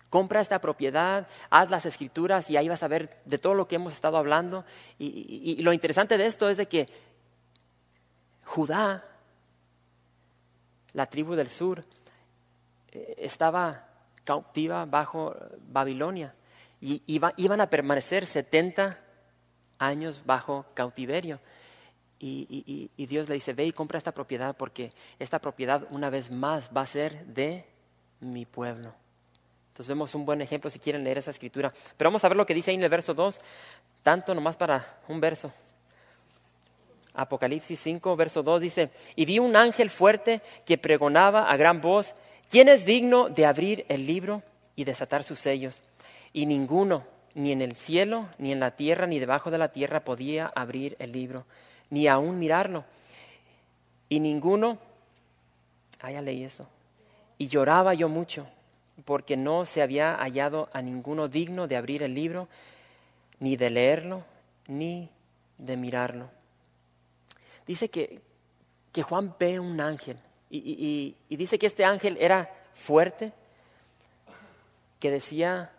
Compra esta propiedad, haz las escrituras y ahí vas a ver de todo lo que hemos estado hablando. Y, lo interesante de esto es de que Judá, la tribu del sur, eh, estaba cautiva bajo Babilonia y iban a permanecer 70 años bajo cautiverio. Y, Dios le dice, ve y compra esta propiedad porque esta propiedad una vez más va a ser de mi pueblo. Entonces vemos un buen ejemplo si quieren leer esa escritura. Pero vamos a ver lo que dice ahí en el verso 2, tanto nomás para un verso. Apocalipsis 5, verso 2 dice, y vi un ángel fuerte que pregonaba a gran voz, ¿quién es digno de abrir el libro y desatar sus sellos? Y ninguno, ni en el cielo, ni en la tierra, ni debajo de la tierra podía abrir el libro, ni aún mirarlo. Y ninguno, ah, ya leí eso, y lloraba yo mucho, porque no se había hallado a ninguno digno de abrir el libro, ni de leerlo, ni de mirarlo. Dice que, que Juan ve un ángel, y, y dice que este ángel era fuerte, que decía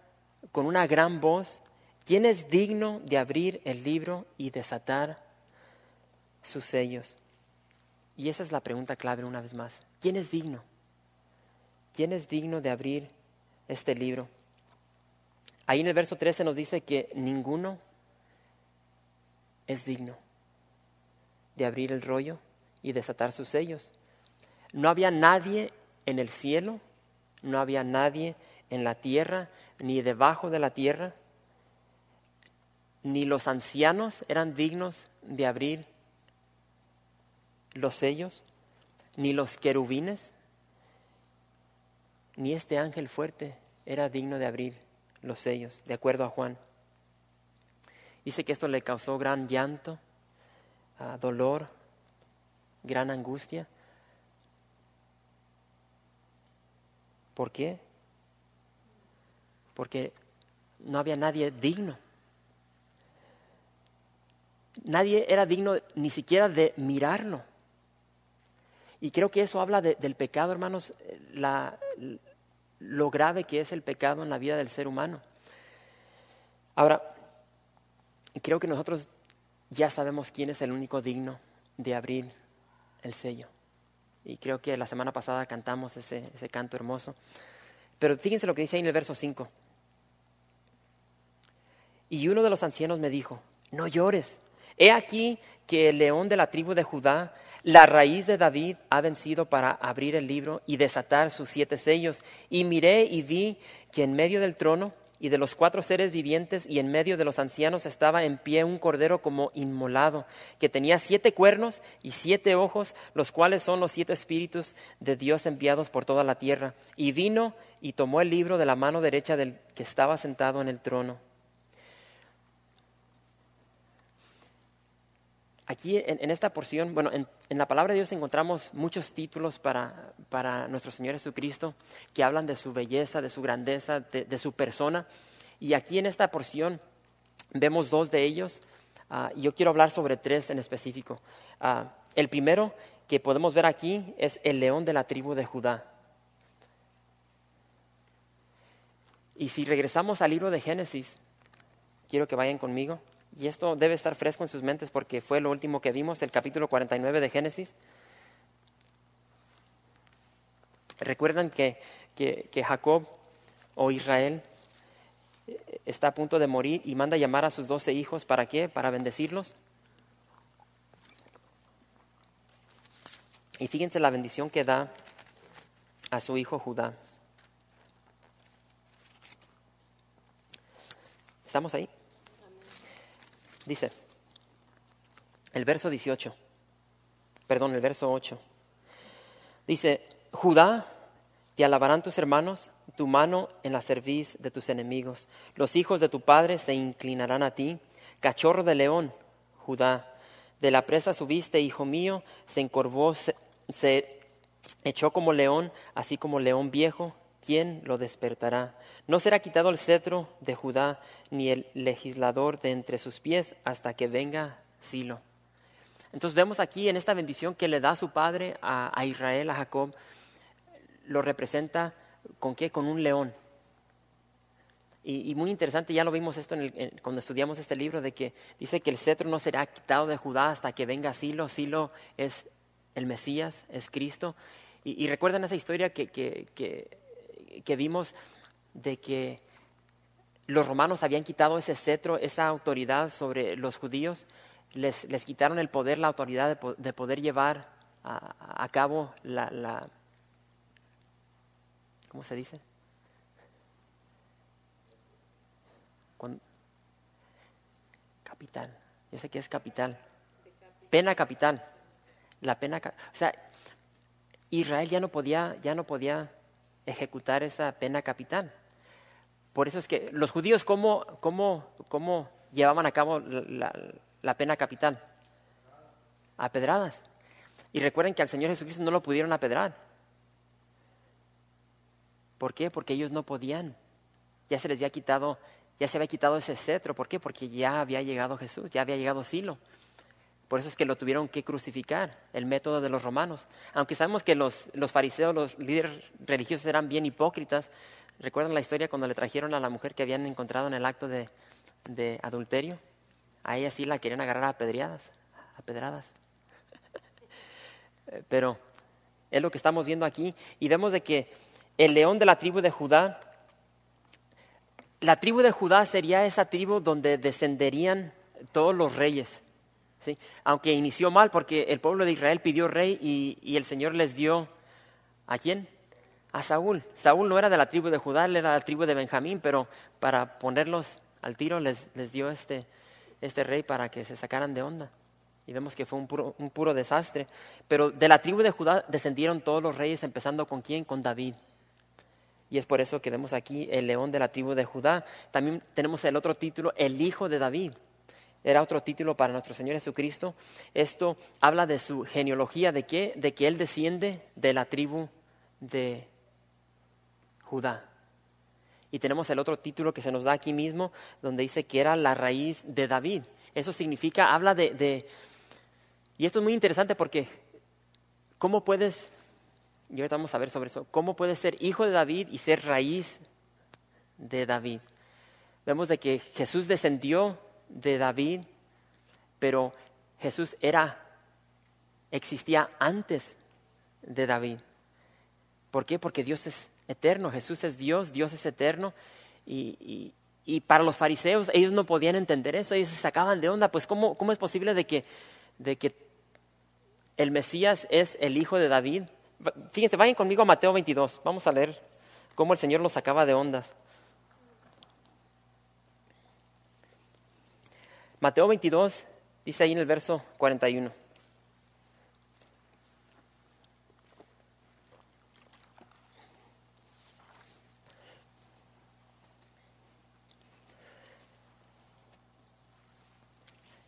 con una gran voz, ¿quién es digno de abrir el libro y desatar sus sellos? Y esa es la pregunta clave una vez más. ¿Quién es digno? ¿Quién es digno de abrir este libro? Ahí en el verso 13 nos dice que ninguno es digno de abrir el rollo y desatar sus sellos. No había nadie en el cielo, no había nadie en la tierra, ni debajo de la tierra, ni los ancianos eran dignos de abrir los sellos, ni los querubines, ni este ángel fuerte era digno de abrir los sellos, de acuerdo a Juan. Dice que esto le causó gran llanto, ah, dolor, gran angustia. ¿Por qué? porque no había nadie digno. Nadie era digno ni siquiera de mirarlo. Y creo que eso habla del pecado, hermanos, lo grave que es el pecado en la vida del ser humano. Ahora, creo que nosotros ya sabemos quién es el único digno de abrir el sello. Y creo que la semana pasada cantamos ese, ese canto hermoso. Pero fíjense lo que dice ahí en el verso 5. Y uno de los ancianos me dijo, no llores. He aquí que el león de la tribu de Judá, la raíz de David, ha vencido para abrir el libro y desatar sus siete sellos. Y miré y vi que en medio del trono y de los cuatro seres vivientes y en medio de los ancianos estaba en pie un cordero como inmolado, que tenía siete cuernos y siete ojos, los cuales son los siete espíritus de Dios enviados por toda la tierra. Y vino y tomó el libro de la mano derecha del que estaba sentado en el trono. Aquí en, esta porción, bueno, en, la palabra de Dios encontramos muchos títulos para, para, nuestro Señor Jesucristo que hablan de su belleza, de su grandeza, de, su persona. Y aquí en esta porción vemos dos de ellos. Ah, y yo quiero hablar sobre tres en específico. Ah, el primero que podemos ver aquí es el león de la tribu de Judá. Y si regresamos al libro de Génesis, quiero que vayan conmigo y esto debe estar fresco en sus mentes porque fue lo último que vimos, el capítulo 49 de Génesis. Recuerdan que, que, Jacob o Israel eh, está a punto de morir y manda llamar a sus doce hijos. ¿Para qué? Para bendecirlos. Y fíjense la bendición que da a su hijo Judá. ¿Estamos ahí? Dice, el verso 18, perdón, el verso 8. Dice, Judá, te alabarán tus hermanos, tu mano en la cerviz de tus enemigos. Los hijos de tu padre se inclinarán a ti. Cachorro de león, Judá, de la presa subiste, hijo mío, se encorvó, se, se echó como león, así como león viejo, ¿quién lo despertará? No será quitado el cetro de Judá, ni el legislador de entre sus pies, hasta que venga Silo. Entonces vemos aquí en esta bendición que le da su padre a, Israel, a Jacob, lo representa con qué? Con un león. Y, muy interesante, ya lo vimos esto cuando estudiamos este libro, de que dice que el cetro no será quitado de Judá hasta que venga Silo. Silo es el Mesías, es Cristo. Y, recuerdan esa historia que, que vimos de que los romanos habían quitado ese cetro, esa autoridad sobre los judíos, les, les quitaron el poder, la autoridad de, poder llevar a, cabo la, la, ¿cómo se dice? capital, yo sé que es capital, pena capital, la pena, o sea, Israel ya no podía, ya no podía ejecutar esa pena capital. Por eso es que los judíos, ¿cómo, cómo, cómo llevaban a cabo la, pena capital? A pedradas. Y recuerden que al Señor Jesucristo no lo pudieron apedrar. ¿Por qué? Porque ellos no podían. Ya se les había quitado, ya se había quitado ese cetro. ¿Por qué? Porque ya había llegado Jesús, ya había llegado Silo. Por eso es que lo tuvieron que crucificar, el método de los romanos. Aunque sabemos que los, los fariseos, los líderes religiosos eran bien hipócritas. ¿Recuerdan la historia cuando le trajeron a la mujer que habían encontrado en el acto de, de adulterio? A ella sí la querían agarrar a pedradas. Pero es lo que estamos viendo aquí y vemos de que el león de la tribu de Judá, la tribu de Judá sería esa tribu donde descenderían todos los reyes. ¿Sí? Aunque inició mal porque el pueblo de Israel pidió rey y, el Señor les dio a quién? A Saúl. Saúl no era de la tribu de Judá, él era de la tribu de Benjamín, pero para ponerlos al tiro les, les dio este, este rey para que se sacaran de onda y vemos que fue un puro, un puro, desastre. Pero de la tribu de Judá descendieron todos los reyes, empezando con quién? Con David. Y es por eso que vemos aquí el león de la tribu de Judá. También tenemos el otro título, el hijo de David. Era otro título para nuestro Señor Jesucristo. Esto habla de su genealogía, de qué? De que él desciende de la tribu de Judá. Y tenemos el otro título que se nos da aquí mismo, donde dice que era la raíz de David. Eso significa, habla de y esto es muy interesante porque, ¿cómo puedes, y ahorita vamos a ver sobre eso, cómo puedes ser hijo de David y ser raíz de David? Vemos de que Jesús descendió de David, pero Jesús era, existía antes de David. ¿Por qué? Porque Dios es eterno, Jesús es Dios, Dios es eterno. Y, y, para los fariseos, ellos no podían entender eso, ellos se sacaban de onda, pues ¿cómo, cómo es posible de que, de que el Mesías es el hijo de David. Fíjense, vayan conmigo a Mateo 22. Vamos a leer cómo el Señor los sacaba de ondas. Mateo 22 dice ahí en el verso 41.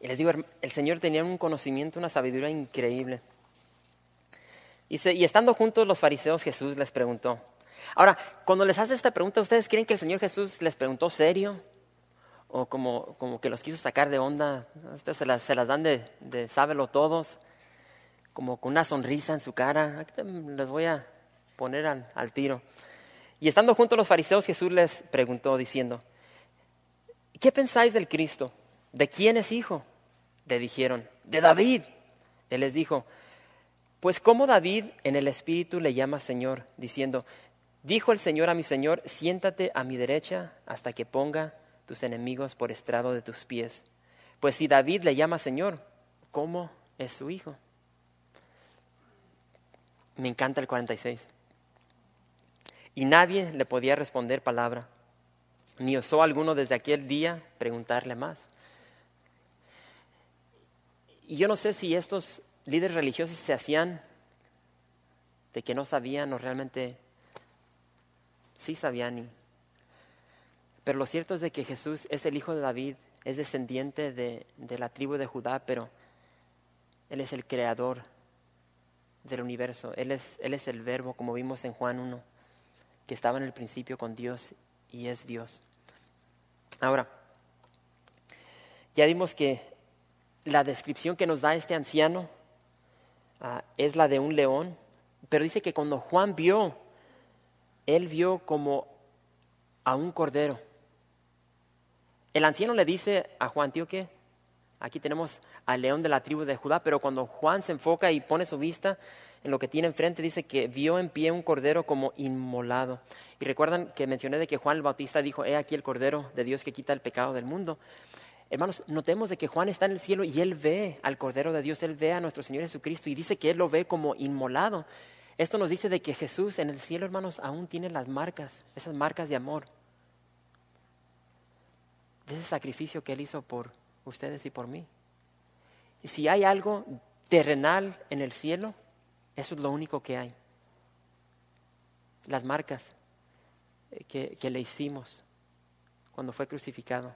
Y les digo, el Señor tenía un conocimiento, una sabiduría increíble. Y, y estando juntos los fariseos, Jesús les preguntó. Ahora, cuando les hace esta pregunta, ¿ustedes creen que el Señor Jesús les preguntó serio? ¿O como, como que los quiso sacar de onda? Ustedes se las, se las dan de, de sábelo todos, como con una sonrisa en su cara. Aquí les voy a poner al, al tiro. Y estando juntos los fariseos, Jesús les preguntó diciendo, ¿qué pensáis del Cristo? ¿De quién es hijo? Le dijeron, de David. Él les dijo, pues como David en el Espíritu le llama Señor, diciendo, dijo el Señor a mi Señor, siéntate a mi derecha hasta que ponga tus enemigos por estrado de tus pies. Pues si David le llama Señor, ¿cómo es su hijo? Me encanta el 46. Y nadie le podía responder palabra, ni osó alguno desde aquel día preguntarle más. Y yo no sé si estos líderes religiosos se hacían de que no sabían o realmente sí sabían. Pero lo cierto es de que Jesús es el hijo de David, es descendiente de, de la tribu de Judá, pero Él es el creador del universo. Él es, él es el verbo, como vimos en Juan 1, que estaba en el principio con Dios y es Dios. Ahora, ya vimos que la descripción que nos da este anciano ah, es la de un león, pero dice que cuando Juan vio, él vio como a un cordero. El anciano le dice a Juan, tío, ¿qué? Aquí tenemos al león de la tribu de Judá, pero cuando Juan se enfoca y pone su vista en lo que tiene enfrente, dice que vio en pie un cordero como inmolado. Y recuerdan que mencioné de que Juan el Bautista dijo, he aquí el cordero de Dios que quita el pecado del mundo. Hermanos, notemos de que Juan está en el cielo y él ve al Cordero de Dios, él ve a nuestro Señor Jesucristo y dice que él lo ve como inmolado. Esto nos dice de que Jesús en el cielo, hermanos, aún tiene las marcas, esas marcas de amor, ese sacrificio que él hizo por ustedes y por mí. Y si hay algo terrenal en el cielo, eso es lo único que hay. Las marcas que, que le hicimos cuando fue crucificado.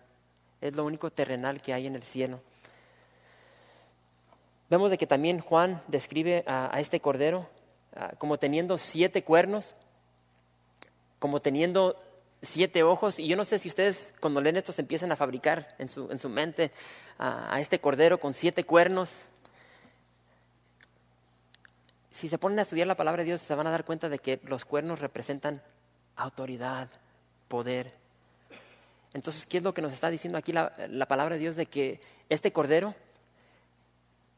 Es lo único terrenal que hay en el cielo. Vemos de que también Juan describe a, este cordero como teniendo siete cuernos, como teniendo siete ojos. Y yo no sé si ustedes cuando leen esto se empiezan a fabricar en su, en su mente a este cordero con siete cuernos. Si se ponen a estudiar la palabra de Dios se van a dar cuenta de que los cuernos representan autoridad, poder. Entonces, ¿qué es lo que nos está diciendo aquí la, palabra de Dios de que este cordero,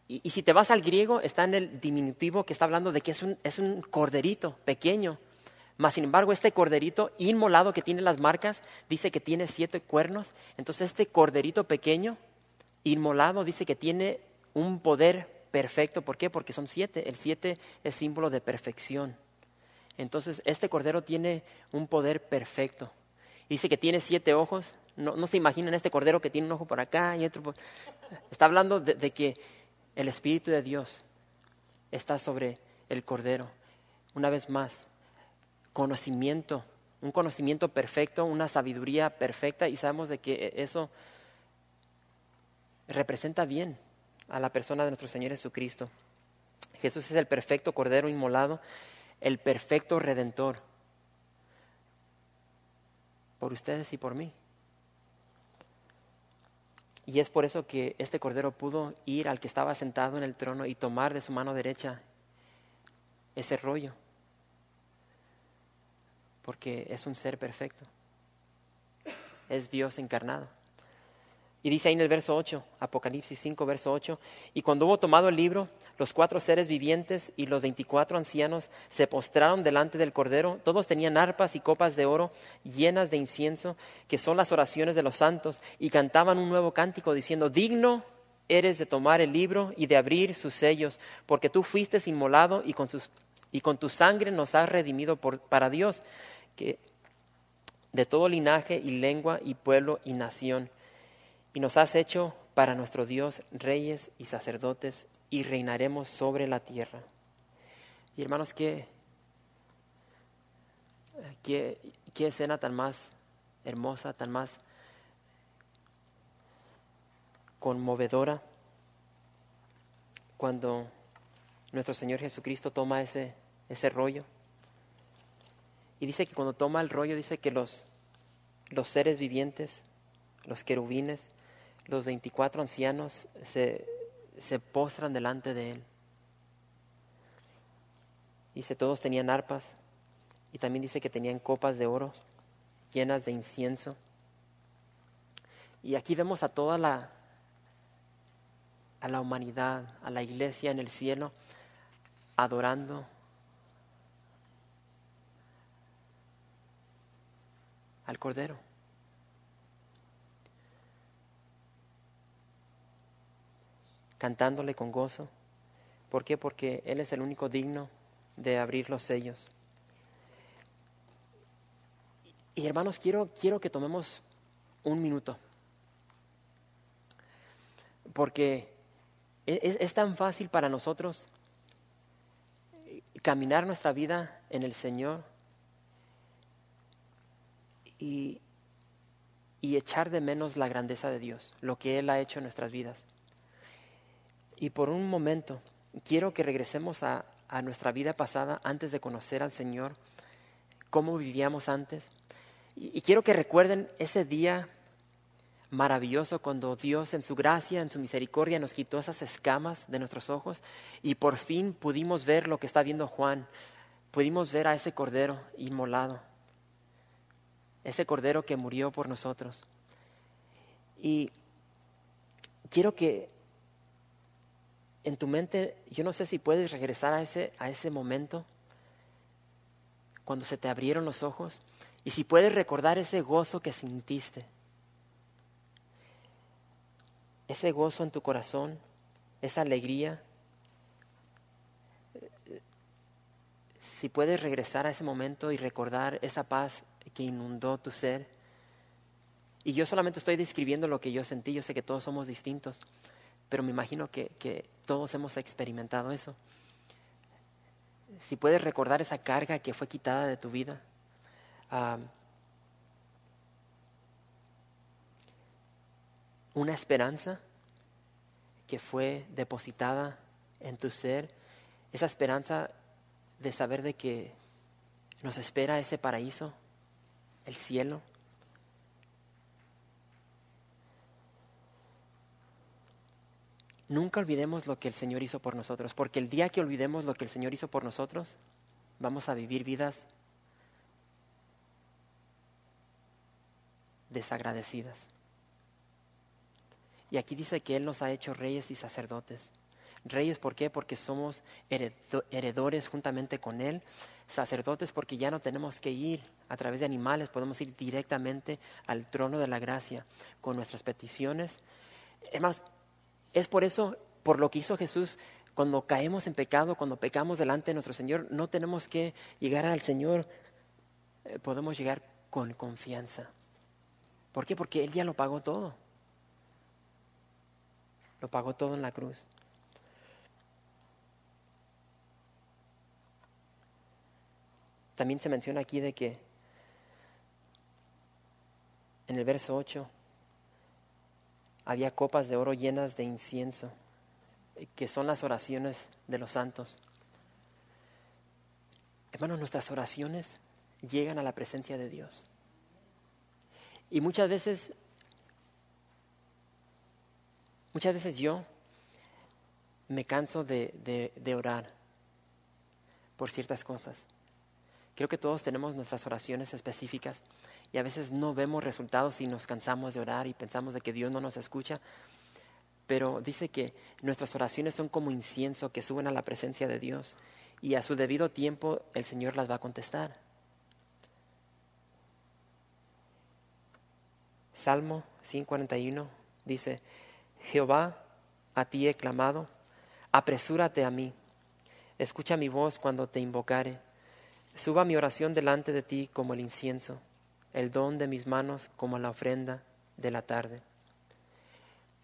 y, si te vas al griego, está en el diminutivo que está hablando de que es un, es un corderito pequeño, mas sin embargo, este corderito inmolado que tiene las marcas dice que tiene siete cuernos. Entonces, este corderito pequeño, inmolado, dice que tiene un poder perfecto. ¿Por qué? Porque son siete. El siete es símbolo de perfección. Entonces, este cordero tiene un poder perfecto. Dice que tiene siete ojos. No, se imaginan este cordero que tiene un ojo por acá y otro por... Está hablando de que el Espíritu de Dios está sobre el cordero. Una vez más, conocimiento, un conocimiento perfecto, una sabiduría perfecta y sabemos de que eso representa bien a la persona de nuestro Señor Jesucristo. Jesús es el perfecto Cordero inmolado, el perfecto Redentor, por ustedes y por mí. Y es por eso que este Cordero pudo ir al que estaba sentado en el trono y tomar de su mano derecha ese rollo porque es un ser perfecto. Es Dios encarnado. Y dice ahí en el verso 8, Apocalipsis 5, verso 8, y cuando hubo tomado el libro, los cuatro seres vivientes y los veinticuatro ancianos se postraron delante del Cordero. Todos tenían arpas y copas de oro llenas de incienso, que son las oraciones de los santos, y cantaban un nuevo cántico diciendo, digno eres de tomar el libro y de abrir sus sellos, porque tú fuiste inmolado y con, sus, y con tu sangre nos has redimido para Dios que de todo linaje y lengua y pueblo y nación, y nos has hecho para nuestro Dios reyes y sacerdotes, y reinaremos sobre la tierra. Y hermanos, qué, qué, qué escena tan más hermosa, tan más conmovedora, cuando nuestro Señor Jesucristo toma ese, ese rollo y dice que cuando toma el rollo, dice que los, los seres vivientes, los querubines, los 24 ancianos se, se postran delante de él. Dice, todos tenían arpas y también dice que tenían copas de oro llenas de incienso. Y aquí vemos a toda la, a la humanidad, a la iglesia en el cielo, adorando al Cordero. Cantándole con gozo. ¿Por qué? Porque Él es el único digno de abrir los sellos. Y hermanos, quiero, quiero que tomemos un minuto. Porque es, es, tan fácil para nosotros caminar nuestra vida en el Señor y, echar de menos la grandeza de Dios, lo que Él ha hecho en nuestras vidas. Y por un momento quiero que regresemos a, a nuestra vida pasada antes de conocer al Señor, cómo vivíamos antes. Y, y quiero que recuerden ese día maravilloso cuando Dios en su gracia, en su misericordia nos quitó esas escamas de nuestros ojos y por fin pudimos ver lo que está viendo Juan, pudimos ver a ese cordero inmolado ese cordero que murió por nosotros. Y quiero que en tu mente, yo no sé si puedes regresar a ese, a ese momento cuando se te abrieron los ojos y si puedes recordar ese gozo que sintiste, ese gozo en tu corazón, esa alegría. Si puedes regresar a ese momento y recordar esa paz que inundó tu ser. Y yo solamente estoy describiendo lo que yo sentí, yo sé que todos somos distintos, pero me imagino que, que todos hemos experimentado eso. Si puedes recordar esa carga que fue quitada de tu vida, una esperanza que fue depositada en tu ser, esa esperanza de saber de que nos espera ese paraíso, el cielo. Nunca olvidemos lo que el Señor hizo por nosotros, porque el día que olvidemos lo que el Señor hizo por nosotros, vamos a vivir vidas desagradecidas. Y aquí dice que Él nos ha hecho reyes y sacerdotes. Reyes, ¿por qué? Porque somos heredores juntamente con Él. Sacerdotes, porque ya no tenemos que ir a través de animales, podemos ir directamente al trono de la gracia con nuestras peticiones. Hermanos, es por eso, por lo que hizo Jesús, cuando caemos en pecado, cuando pecamos delante de nuestro Señor, no tenemos que llegar al Señor, eh, podemos llegar con confianza. ¿Por qué? Porque Él ya lo pagó todo. Lo pagó todo en la cruz. También se menciona aquí de que en el verso 8 había copas de oro llenas de incienso, que son las oraciones de los santos. Hermanos, nuestras oraciones llegan a la presencia de Dios. Y muchas veces, muchas veces yo me canso de, de orar por ciertas cosas. Creo que todos tenemos nuestras oraciones específicas y a veces no vemos resultados y nos cansamos de orar y pensamos de que Dios no nos escucha. Pero dice que nuestras oraciones son como incienso que suben a la presencia de Dios y a su debido tiempo el Señor las va a contestar. Salmo 141 dice, Jehová, a ti he clamado, apresúrate a mí, escucha mi voz cuando te invocare. Suba mi oración delante de ti como el incienso, el don de mis manos como la ofrenda de la tarde.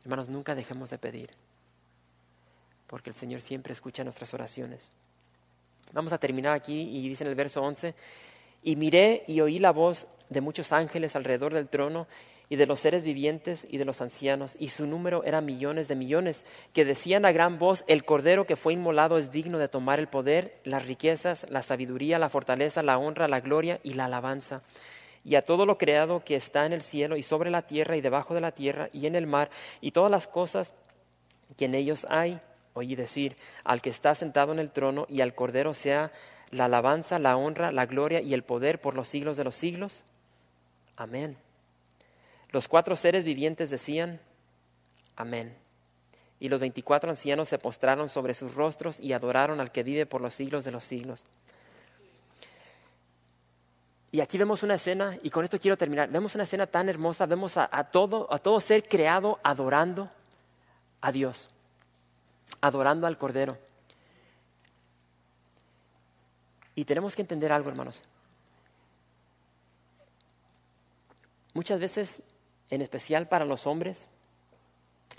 Hermanos, nunca dejemos de pedir, porque el Señor siempre escucha nuestras oraciones. Vamos a terminar aquí y dice en el verso 11, y miré y oí la voz de muchos ángeles alrededor del trono y de los seres vivientes y de los ancianos, y su número era millones de millones, que decían a gran voz, el Cordero que fue inmolado es digno de tomar el poder, las riquezas, la sabiduría, la fortaleza, la honra, la gloria y la alabanza. Y a todo lo creado que está en el cielo y sobre la tierra y debajo de la tierra y en el mar, y todas las cosas que en ellos hay, oí decir, al que está sentado en el trono y al Cordero sea la alabanza, la honra, la gloria y el poder por los siglos de los siglos. Amén. Los cuatro seres vivientes decían, Amén. Y los veinticuatro ancianos se postraron sobre sus rostros y adoraron al que vive por los siglos de los siglos. Y aquí vemos una escena, y con esto quiero terminar, vemos una escena tan hermosa, vemos a, todo, a todo ser creado adorando a Dios, adorando al Cordero. Y tenemos que entender algo, hermanos. Muchas veces en especial para los hombres,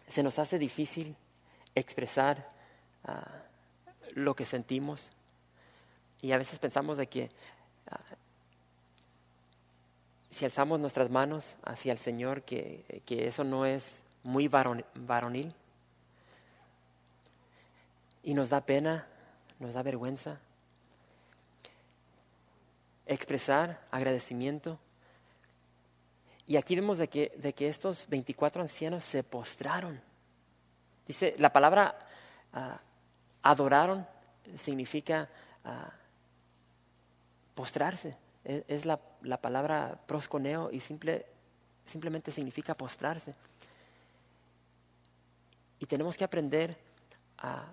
se nos hace difícil expresar ah, lo que sentimos y a veces pensamos de que ah, si alzamos nuestras manos hacia el Señor, que, que eso no es muy varonil y nos da pena, nos da vergüenza. Expresar agradecimiento y aquí vemos de que, de que estos 24 ancianos se postraron. Dice, la palabra ah, adoraron significa ah, postrarse. E, es, la, la, palabra prosconeo y simple, simplemente significa postrarse. Y tenemos que aprender a,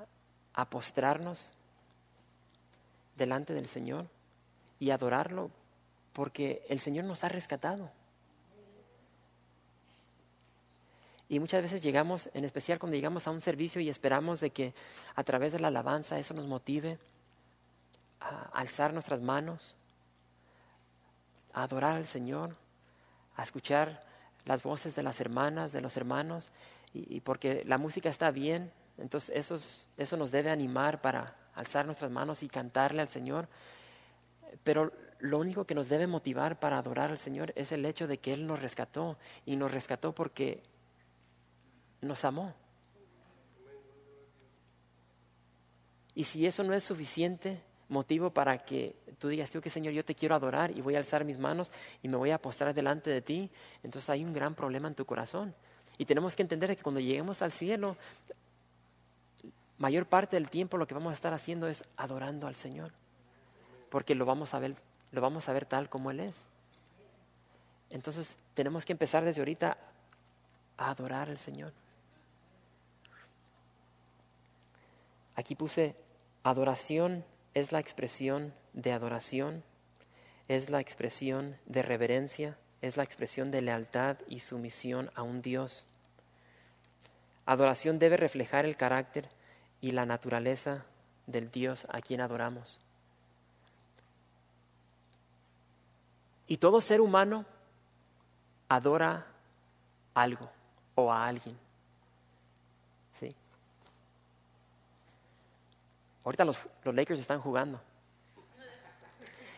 a postrarnos delante del Señor y adorarlo porque el Señor nos ha rescatado. Y muchas veces llegamos, en especial cuando llegamos a un servicio y esperamos de que a través de la alabanza eso nos motive a alzar nuestras manos, a adorar al Señor, a escuchar las voces de las hermanas, de los hermanos, y, porque la música está bien, entonces eso, eso nos debe animar para alzar nuestras manos y cantarle al Señor. Pero lo único que nos debe motivar para adorar al Señor es el hecho de que Él nos rescató y nos rescató porque nos amó. Y si eso no es suficiente motivo para que tú digas, tío, que Señor, yo te quiero adorar y voy a alzar mis manos y me voy a postrar delante de ti, entonces hay un gran problema en tu corazón. Y tenemos que entender que cuando lleguemos al cielo, mayor parte del tiempo lo que vamos a estar haciendo es adorando al Señor, porque lo vamos a ver, lo vamos a ver tal como Él es. Entonces tenemos que empezar desde ahorita a adorar al Señor. Aquí puse adoración es la expresión de adoración, es la expresión de reverencia, es la expresión de lealtad y sumisión a un Dios. Adoración debe reflejar el carácter y la naturaleza del Dios a quien adoramos. Y todo ser humano adora algo o a alguien. ¿Sí? Ahorita los, Lakers están jugando.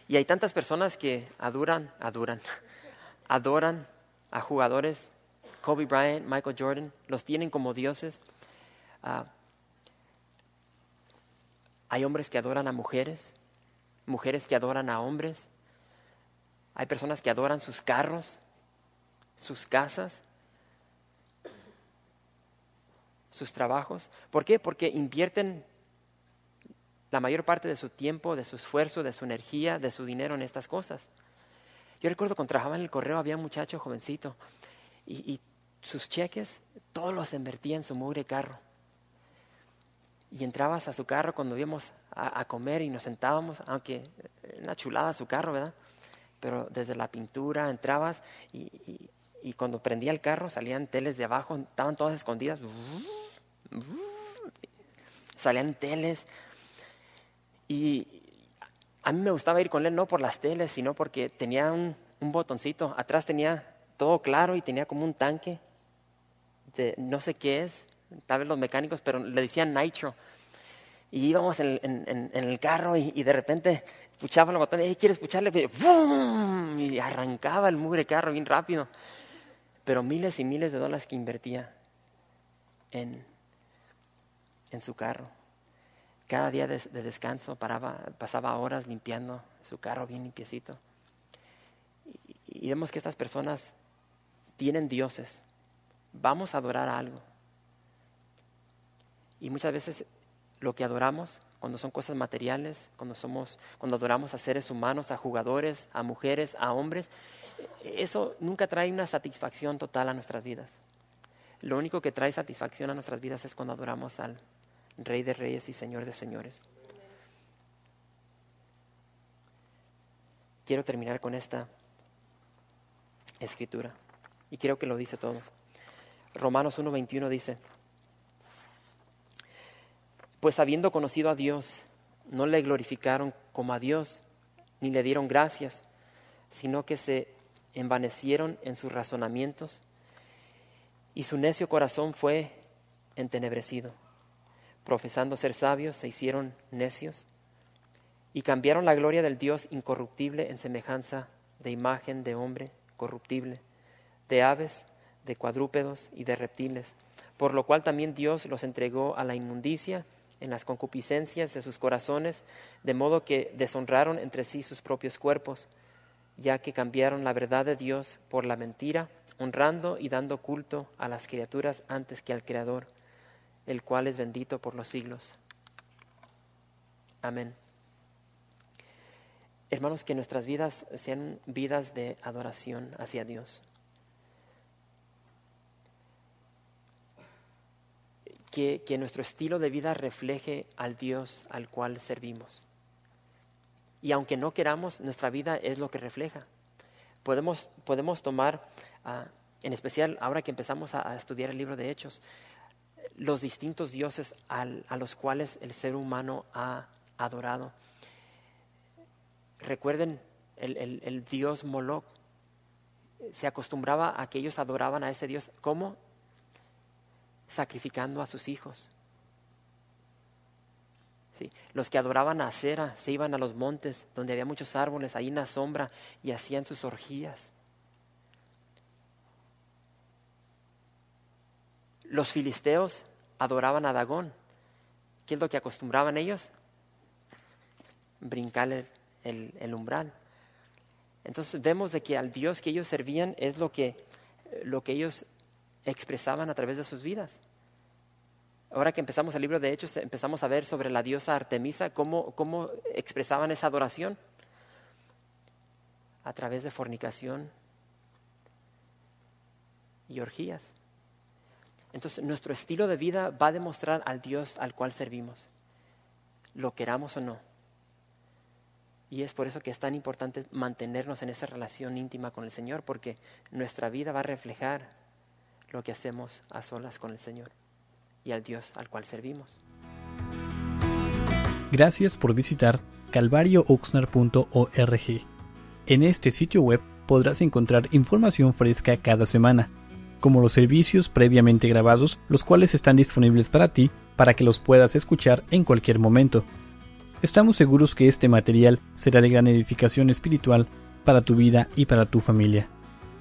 Y hay tantas personas que adoran, adoran, adoran a jugadores, Kobe Bryant, Michael Jordan, los tienen como dioses. Ah, hay hombres que adoran a mujeres, mujeres que adoran a hombres. Hay personas que adoran sus carros, sus casas, sus trabajos. ¿Por qué? Porque invierten la mayor parte de su tiempo, de su esfuerzo, de su energía, de su dinero en estas cosas. Yo recuerdo cuando trabajaba en el correo había un muchacho jovencito y, sus cheques todos los invertía en su mugre carro. Y entrabas a su carro cuando íbamos a, comer y nos sentábamos, aunque una chulada su carro, ¿verdad? Pero desde la pintura entrabas y, y cuando prendía el carro salían teles de abajo, estaban todas escondidas. Salían teles. Y a mí me gustaba ir con él no por las teles, sino porque tenía un, botoncito. Atrás tenía todo claro y tenía como un tanque de no sé qué es, tal vez los mecánicos, pero le decían nitro. Y íbamos en, el carro y, de repente escuchaban los botones, ¿quieres escucharle? Y arrancaba el mugre carro bien rápido pero miles y miles de dólares que invertía en, en su carro. Cada día de, descanso paraba, pasaba horas limpiando su carro bien limpiecito. Y, vemos que estas personas tienen dioses. Vamos a adorar a algo. Y muchas veces lo que adoramos, cuando son cosas materiales, cuando somos, cuando adoramos a seres humanos, a jugadores, a mujeres, a hombres, eso nunca trae una satisfacción total a nuestras vidas. Lo único que trae satisfacción a nuestras vidas es cuando adoramos al Rey de Reyes y Señor de Señores. Quiero terminar con esta escritura y creo que lo dice todo. Romanos 1.21 dice, pues habiendo conocido a Dios, no le glorificaron como a Dios, ni le dieron gracias, sino que se envanecieron en sus razonamientos y su necio corazón fue entenebrecido. Profesando ser sabios, se hicieron necios y cambiaron la gloria del Dios incorruptible en semejanza de imagen de hombre corruptible, de aves, de cuadrúpedos y de reptiles, por lo cual también Dios los entregó a la inmundicia en las concupiscencias de sus corazones, de modo que deshonraron entre sí sus propios cuerpos ya que cambiaron la verdad de Dios por la mentira, honrando y dando culto a las criaturas antes que al Creador, el cual es bendito por los siglos. Amén. Hermanos, que nuestras vidas sean vidas de adoración hacia Dios. Que, que nuestro estilo de vida refleje al Dios al cual servimos. Y aunque no queramos, nuestra vida es lo que refleja. Podemos, podemos tomar, ah, en especial ahora que empezamos a, estudiar el libro de Hechos, los distintos dioses a los cuales el ser humano ha adorado. Recuerden el, dios Moloch. Se acostumbraba a que ellos adoraban a ese dios. ¿Cómo? Sacrificando a sus hijos. Los que adoraban a Acera se iban a los montes donde había muchos árboles, ahí en la sombra, y hacían sus orgías. Los filisteos adoraban a Dagón. ¿Qué es lo que acostumbraban ellos? Brincar el, el umbral. Entonces vemos de que al Dios que ellos servían es lo que, lo que ellos expresaban a través de sus vidas. Ahora que empezamos el libro de Hechos, empezamos a ver sobre la diosa Artemisa, cómo, cómo expresaban esa adoración a través de fornicación y orgías. Entonces nuestro estilo de vida va a demostrar al Dios al cual servimos, lo queramos o no. Y es por eso que es tan importante mantenernos en esa relación íntima con el Señor, porque nuestra vida va a reflejar lo que hacemos a solas con el Señor y al Dios al cual servimos. Gracias por visitar calvariooxnar.org. En este sitio web podrás encontrar información fresca cada semana, como los servicios previamente grabados, los cuales están disponibles para ti para que los puedas escuchar en cualquier momento. Estamos seguros que este material será de gran edificación espiritual para tu vida y para tu familia.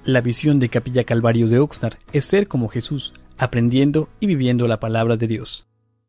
La visión de Capilla Calvario de Oxnard es ser como Jesús, aprendiendo y viviendo la palabra de Dios.